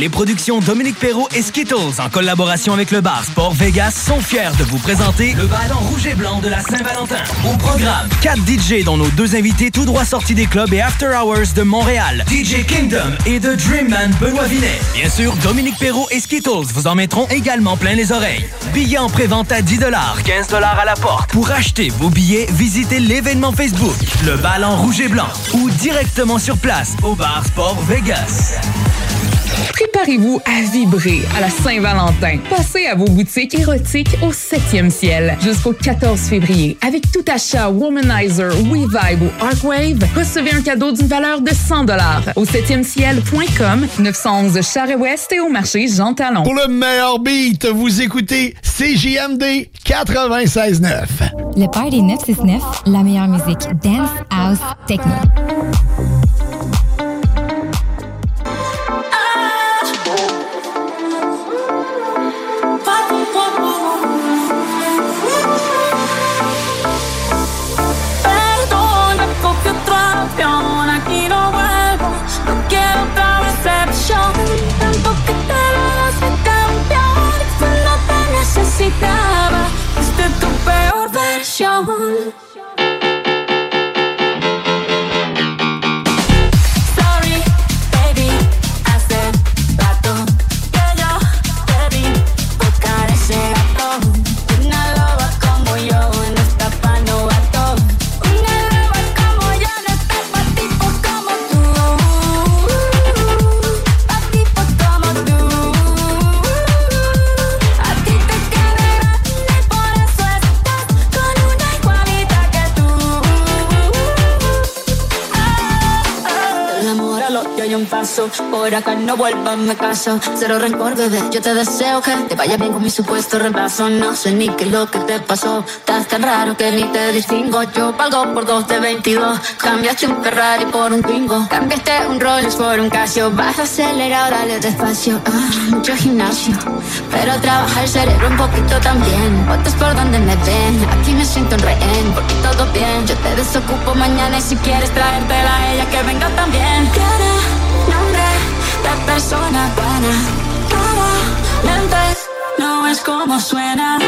Dominique Perrault et Skittles, en collaboration avec le bar Sport Vegas, sont fiers de vous présenter le ballon rouge et blanc de la Saint-Valentin. Au programme, 4 DJ dont nos deux invités tout droit sortis des clubs et After Hours de Montréal, DJ Kingdom et The Dreamman Benoît Vinet. Bien sûr, Dominique Perrault et Skittles vous en mettront également plein les oreilles. Billets en pré-vente à 10 15 à la porte. Pour acheter vos billets, visitez l'événement Facebook, le ballon rouge et blanc, ou directement sur place au bar Sport Vegas. Préparez-vous à vibrer à la Saint-Valentin. Passez à vos boutiques érotiques au 7e ciel jusqu'au 14 février. Avec tout achat Womanizer, WeVibe ou Arcwave, recevez un cadeau d'une valeur de 100 au 7e ciel.com, 911 Charest-Ouest et au marché Jean Talon. Pour le meilleur beat, vous écoutez CJMD 96.9. Le Party 969, la meilleure musique dance, house, techno. Por acá no vuelvas, me caso. Cero rencor, bebé. Yo te deseo que te vaya bien con mi supuesto reemplazo. No sé ni qué es lo que te pasó. Estás tan raro que ni te distingo. Yo pago por dos de 22. Cambiaste un Ferrari por un Twingo. Cambiaste un Rolex por un Casio. Vas acelerado, dale despacio. Ah, mucho gimnasio. Pero trabaja el cerebro un poquito también. Votos por donde me ven. Aquí me siento en rehén. Porque todo bien. Yo te desocupo mañana y si quieres traértela a ella que venga también. De persona buena. Claramente no es como suena.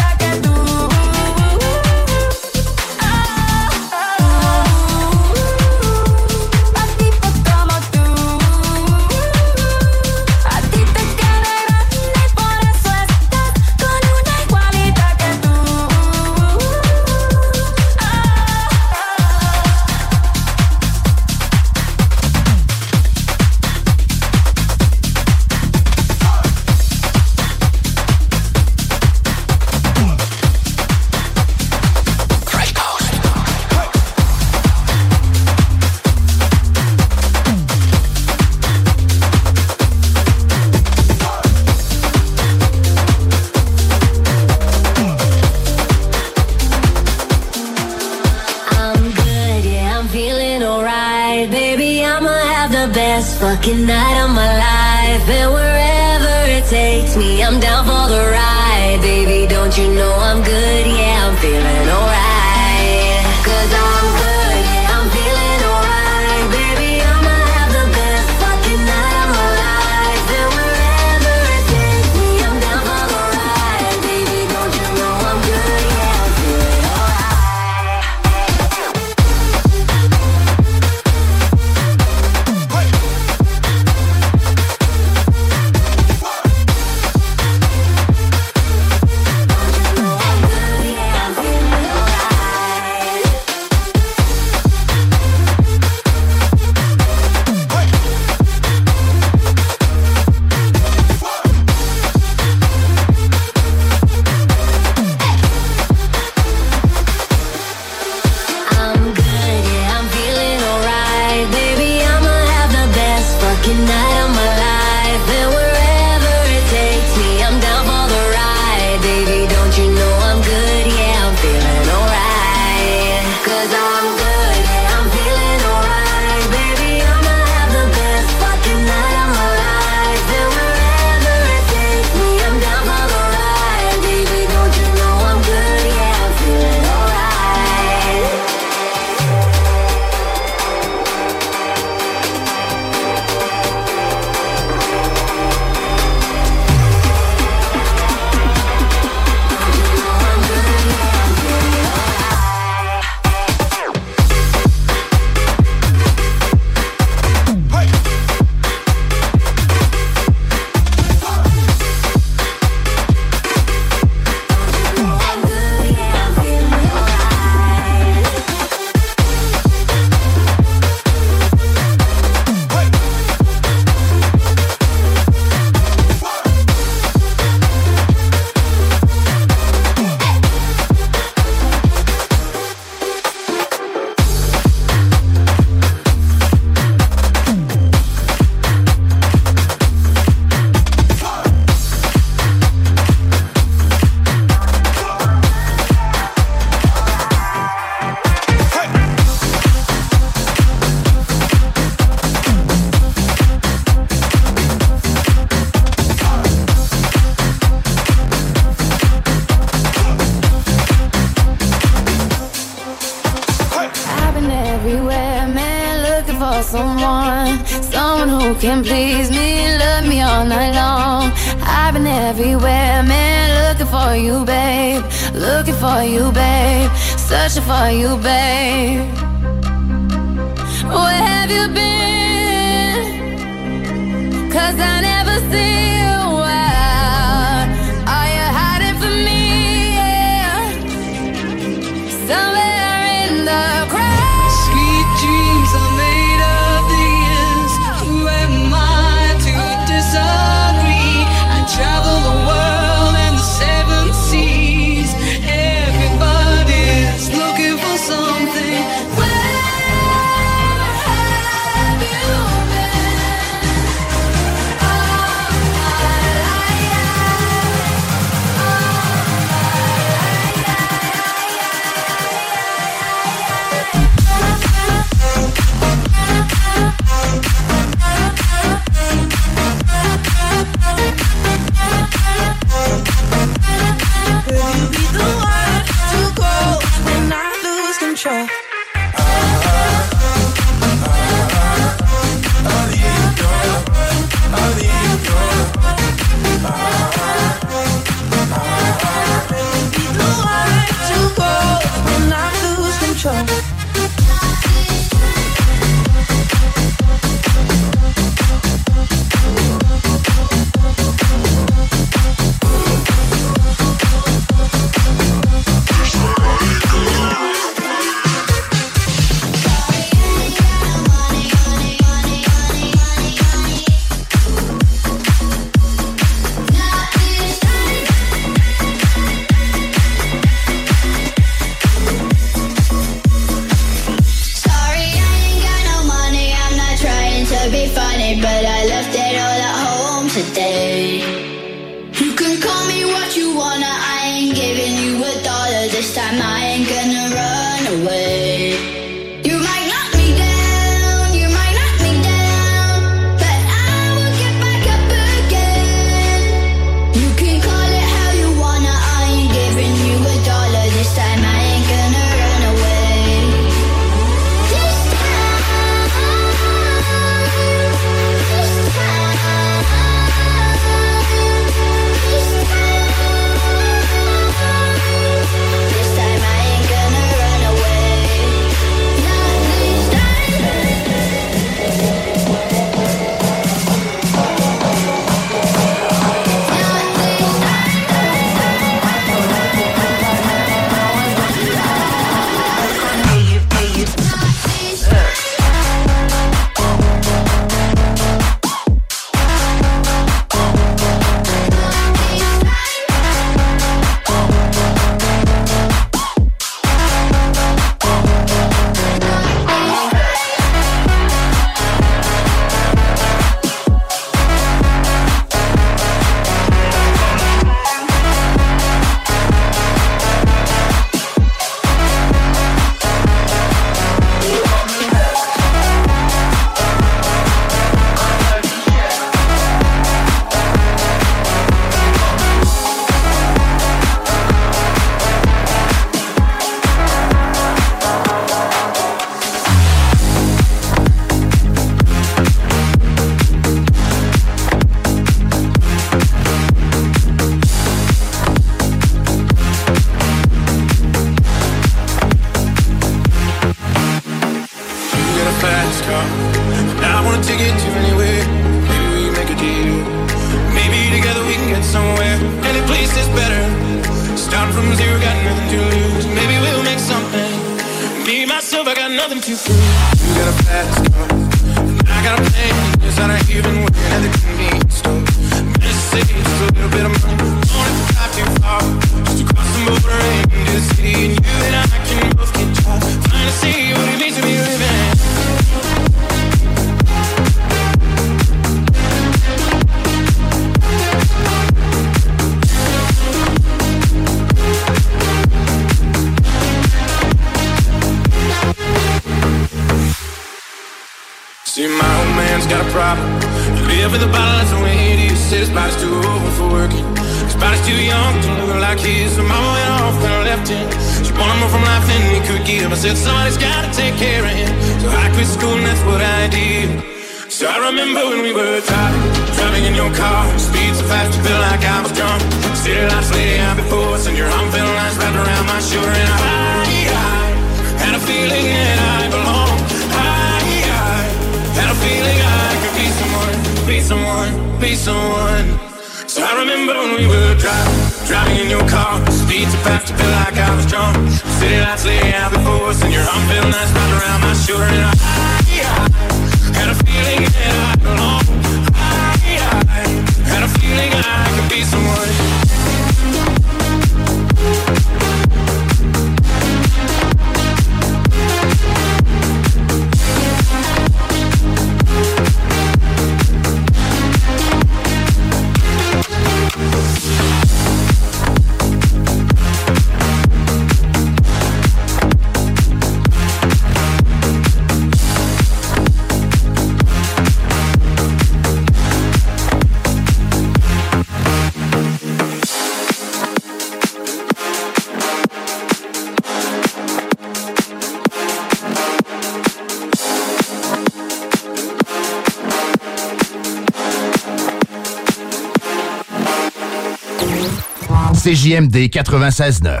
CJMD 96.9.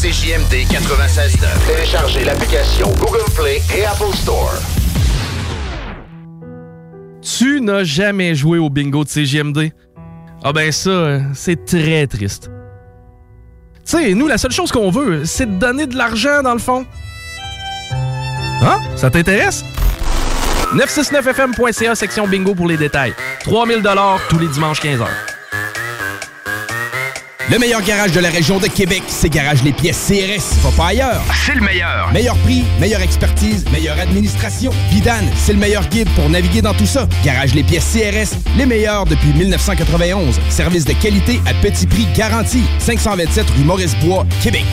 CJMD 96.9. Téléchargez l'application Google Play et Apple Store. Tu n'as jamais joué au bingo de CGMD? Ah ben ça, c'est très triste. Tu sais, nous, la seule chose qu'on veut, c'est de donner de l'argent, dans le fond. Hein? Ça t'intéresse? 969fm.ca, section bingo pour les détails. 3000 tous les dimanches 15h. Le meilleur garage de la région de Québec, c'est Garage Les Pièces CRS. Va pas ailleurs. C'est le meilleur. Meilleur prix, meilleure expertise, meilleure administration. Vidane, c'est le meilleur guide pour naviguer dans tout ça. Garage Les Pièces CRS, les meilleurs depuis 1991. Service de qualité à petit prix garanti. 527 rue Maurice-Bois, Québec.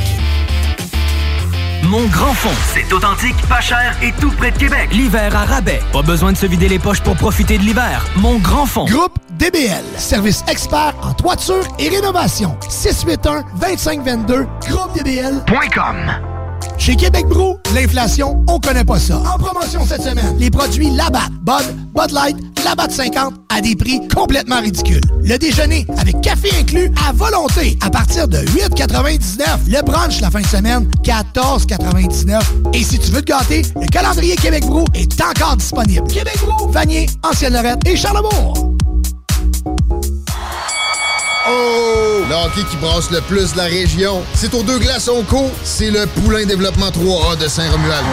Mon Grand Fond, c'est authentique, pas cher et tout près de Québec. L'hiver à rabais. Pas besoin de se vider les poches pour profiter de l'hiver. Mon Grand Fond. Groupe DBL, service expert en toiture et rénovation. 681-2522, groupedbl.com. Chez Québec Brou, l'inflation, on connaît pas ça. En promotion cette semaine, les produits Labatt, Bud, Bud Light, Labatt 50 à des prix complètement ridicules. Le déjeuner avec café inclus à volonté à partir de 8,99. Le brunch la fin de semaine, 14,99. Et si tu veux te gâter, le calendrier Québec Brou est encore disponible. Québec Brou, Vanier, Ancienne-Lorette et Charlebourg. Oh! Le hockey qui brasse le plus la région. C'est aux deux glaçons co. C'est le Poulain Développement 3A de Saint-Romuald.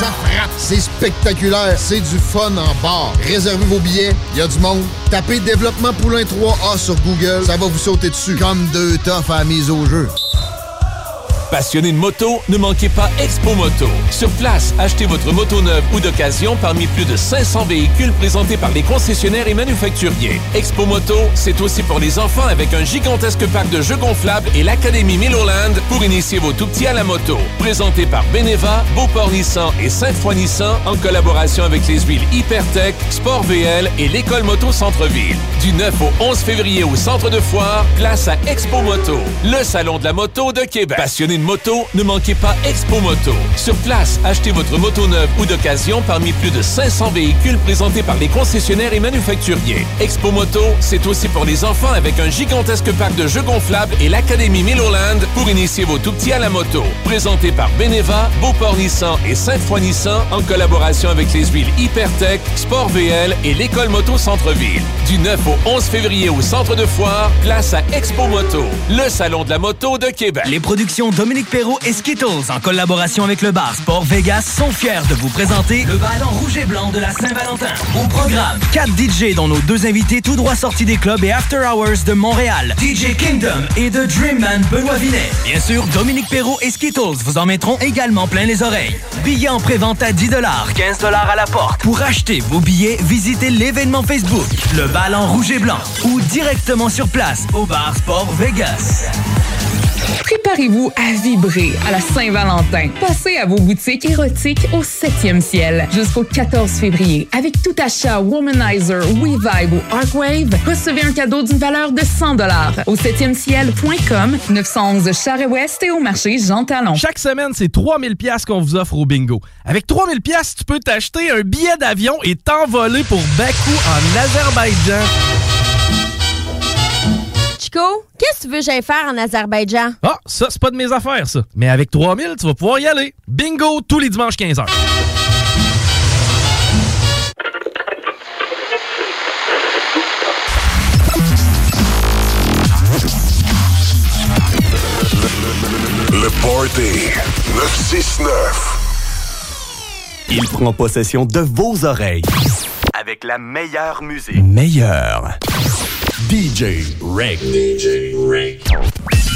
Ça frappe, c'est spectaculaire, c'est du fun en bar. Réservez vos billets, il y a du monde. Tapez Développement Poulain 3A sur Google, ça va vous sauter dessus. Comme deux toffes à mise au jeu. Passionné de moto, ne manquez pas Expo Moto. Sur place, achetez votre moto neuve ou d'occasion parmi plus de 500 véhicules présentés par les concessionnaires et manufacturiers. Expo Moto, c'est aussi pour les enfants avec un gigantesque parc de jeux gonflables et l'Académie Milloland pour initier vos tout-petits à la moto. Présenté par Beneva, Beauport Nissan et Sainte-Foy Nissan en collaboration avec les huiles Hypertech, Sport VL et l'École Moto Centre-Ville. Du 9 au 11 février au centre de foire, place à Expo Moto, le salon de la moto de Québec. De moto, ne manquez pas Expo Moto. Sur place, achetez votre moto neuve ou d'occasion parmi plus de 500 véhicules présentés par les concessionnaires et manufacturiers. Expo Moto, c'est aussi pour les enfants avec un gigantesque parc de jeux gonflables et l'Académie Milloland pour initier vos tout-petits à la moto. Présenté par Beneva, Beauport Nissan et Sainte-Foy Nissan en collaboration avec les huiles Hypertech, Sport VL et l'École Moto Centre-Ville. Du 9 au 11 février au centre de foire, place à Expo Moto, le salon de la moto de Québec. Les productions Dominique Perrault et Skittles, en collaboration avec le bar Sport Vegas, sont fiers de vous présenter le ballon rouge et blanc de la Saint-Valentin. Au programme, 4 DJ dont nos deux invités tout droit sortis des clubs et After Hours de Montréal, DJ Kingdom et The Dreamman Benoît Vinet. Bien sûr, Dominique Perrault et Skittles vous en mettront également plein les oreilles. Billets en pré-vente à 10 15 à la porte. Pour acheter vos billets, visitez l'événement Facebook, le ballon rouge et blanc, ou directement sur place au bar Sport Vegas. Préparez-vous à vibrer à la Saint-Valentin. Passez à vos boutiques érotiques au 7e ciel jusqu'au 14 février. Avec tout achat Womanizer, WeVibe ou Arcwave, recevez un cadeau d'une valeur de 100 au 7e ciel.com, 911 Charest-Ouest et au marché Jean Talon. Chaque semaine, c'est 3000 pièces qu'on vous offre au bingo. Avec 3000 pièces, tu peux t'acheter un billet d'avion et t'envoler pour Bakou en Azerbaïdjan. Chico, qu'est-ce que tu veux que j'aille faire en Azerbaïdjan? Ah, ça, c'est pas de mes affaires, ça. Mais avec 3000, tu vas pouvoir y aller. Bingo tous les dimanches 15h. Le Party 969. Il prend possession de vos oreilles. Avec la meilleure musique. Meilleur. DJ Reg. DJ Reg.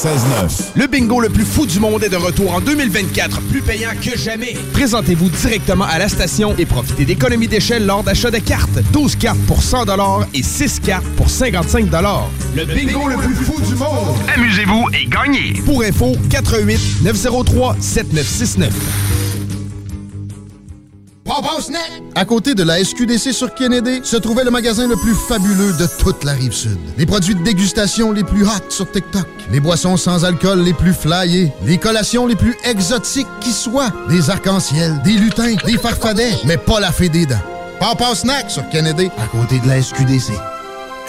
96.9. Le bingo le plus fou du monde est de retour en 2024, plus payant que jamais. Présentez-vous directement à la station et profitez d'économies d'échelle lors d'achat de cartes. 12 cartes pour 100 et 6 cartes pour 55 Le bingo le plus fou du monde. Amusez-vous et gagnez. Pour info, 88 903 7969. À côté de la SQDC sur Kennedy, se trouvait le magasin le plus fabuleux de toute la rive sud. Les produits de dégustation les plus hot sur TikTok, les boissons sans alcool les plus flyées, les collations les plus exotiques qui soient, des arcs-en-ciel, des lutins, des farfadets, mais pas la fée des dents. Papa Snack sur Kennedy, à côté de la SQDC.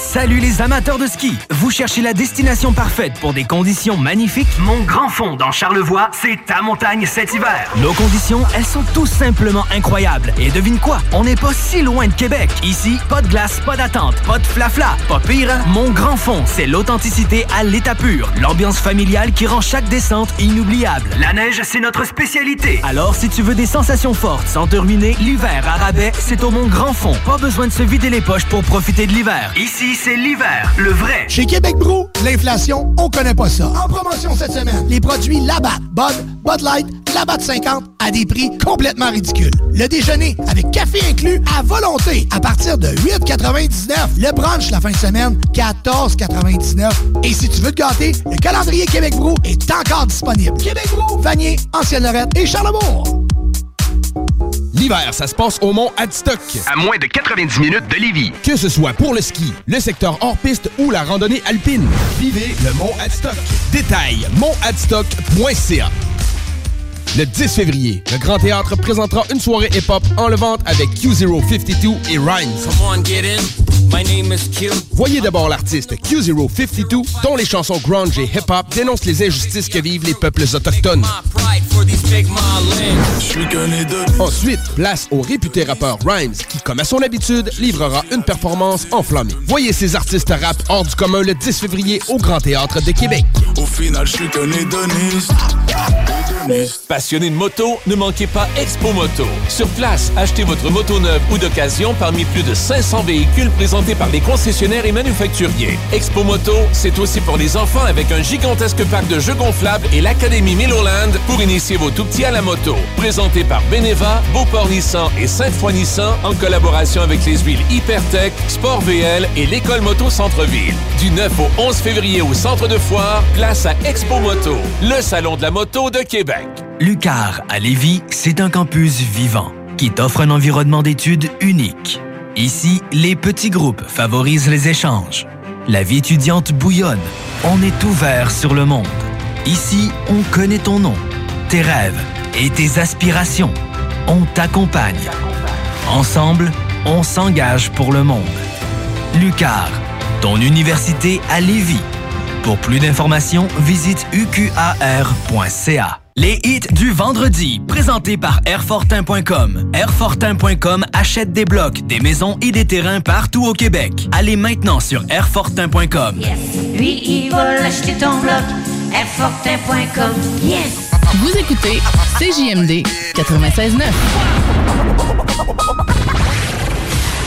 Salut les amateurs de ski! Vous cherchez la destination parfaite pour des conditions magnifiques? Mon Grand Fond dans Charlevoix, c'est ta montagne cet hiver. Nos conditions, elles sont tout simplement incroyables. Et devine quoi? On n'est pas si loin de Québec. Ici, pas de glace, pas d'attente, pas de flafla. Pas pire, hein? Mon Grand Fond, c'est l'authenticité à l'état pur. L'ambiance familiale qui rend chaque descente inoubliable. La neige, c'est notre spécialité. Alors, si tu veux des sensations fortes sans te ruiner, l'hiver à rabais, c'est au Mont Grand Fond. Pas besoin de se vider les poches pour profiter de l'hiver. Ici, c'est l'hiver, le vrai. Chez Québec Brou, l'inflation, on connaît pas ça. En promotion cette semaine, les produits Labatt, Bud, Bud Light, Labatt 50 à des prix complètement ridicules. Le déjeuner avec café inclus à volonté à partir de 8,99. Le brunch la fin de semaine, 14,99. Et si tu veux te gâter, le calendrier Québec Brou est encore disponible. Québec Brou, Vanier, Ancienne-Lorette et Charlebourg. L'hiver, ça se passe au Mont Adstock. À moins de 90 minutes de Lévis. Que ce soit pour le ski, le secteur hors-piste ou la randonnée alpine, vivez le Mont Adstock. Détail, montadstock.ca. Le 10 février, le Grand Théâtre présentera une soirée hip-hop en levante avec Q052 et Rhymes. Come on, get in. My name is Q. Voyez d'abord l'artiste Q052, dont les chansons grunge et hip-hop dénoncent les injustices que vivent les peuples autochtones. Ensuite, place au réputé rappeur Rhymes, qui, comme à son habitude, livrera une performance enflammée. Voyez ces artistes rap hors du commun le 10 février au Grand Théâtre de Québec. Au final, je suis. Passionné de moto, ne manquez pas Expo Moto. Sur place, achetez votre moto neuve ou d'occasion parmi plus de 500 véhicules présentés par les concessionnaires et manufacturiers. Expo Moto, c'est aussi pour les enfants avec un gigantesque parc de jeux gonflables et l'Académie Milloland pour initier vos tout-petits à la moto. Présenté par Beneva, Beauport Nissan et Sainte-Foy Nissan en collaboration avec les huiles Hypertech, Sport VL et l'École Moto Centre-Ville. Du 9 au 11 février au centre de foire, place à Expo Moto, le salon de la moto de Québec. Lucar à Lévis, c'est un campus vivant qui t'offre un environnement d'études unique. Ici, les petits groupes favorisent les échanges. La vie étudiante bouillonne. On est ouvert sur le monde. Ici, on connaît ton nom, tes rêves et tes aspirations. On t'accompagne. Ensemble, on s'engage pour le monde. Lucar, ton université à Lévis. Pour plus d'informations, visite uqar.ca. Les hits du vendredi, présentés par Airfortin.com. Airfortin.com achète des blocs, des maisons et des terrains partout au Québec. Allez maintenant sur Airfortin.com. Lui, il va acheter ton bloc. Airfortin.com. Yes! Vous écoutez CJMD 96.9.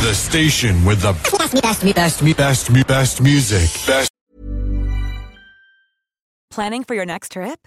The station with the best, best, best, best, best music. Best. Planning for your next trip?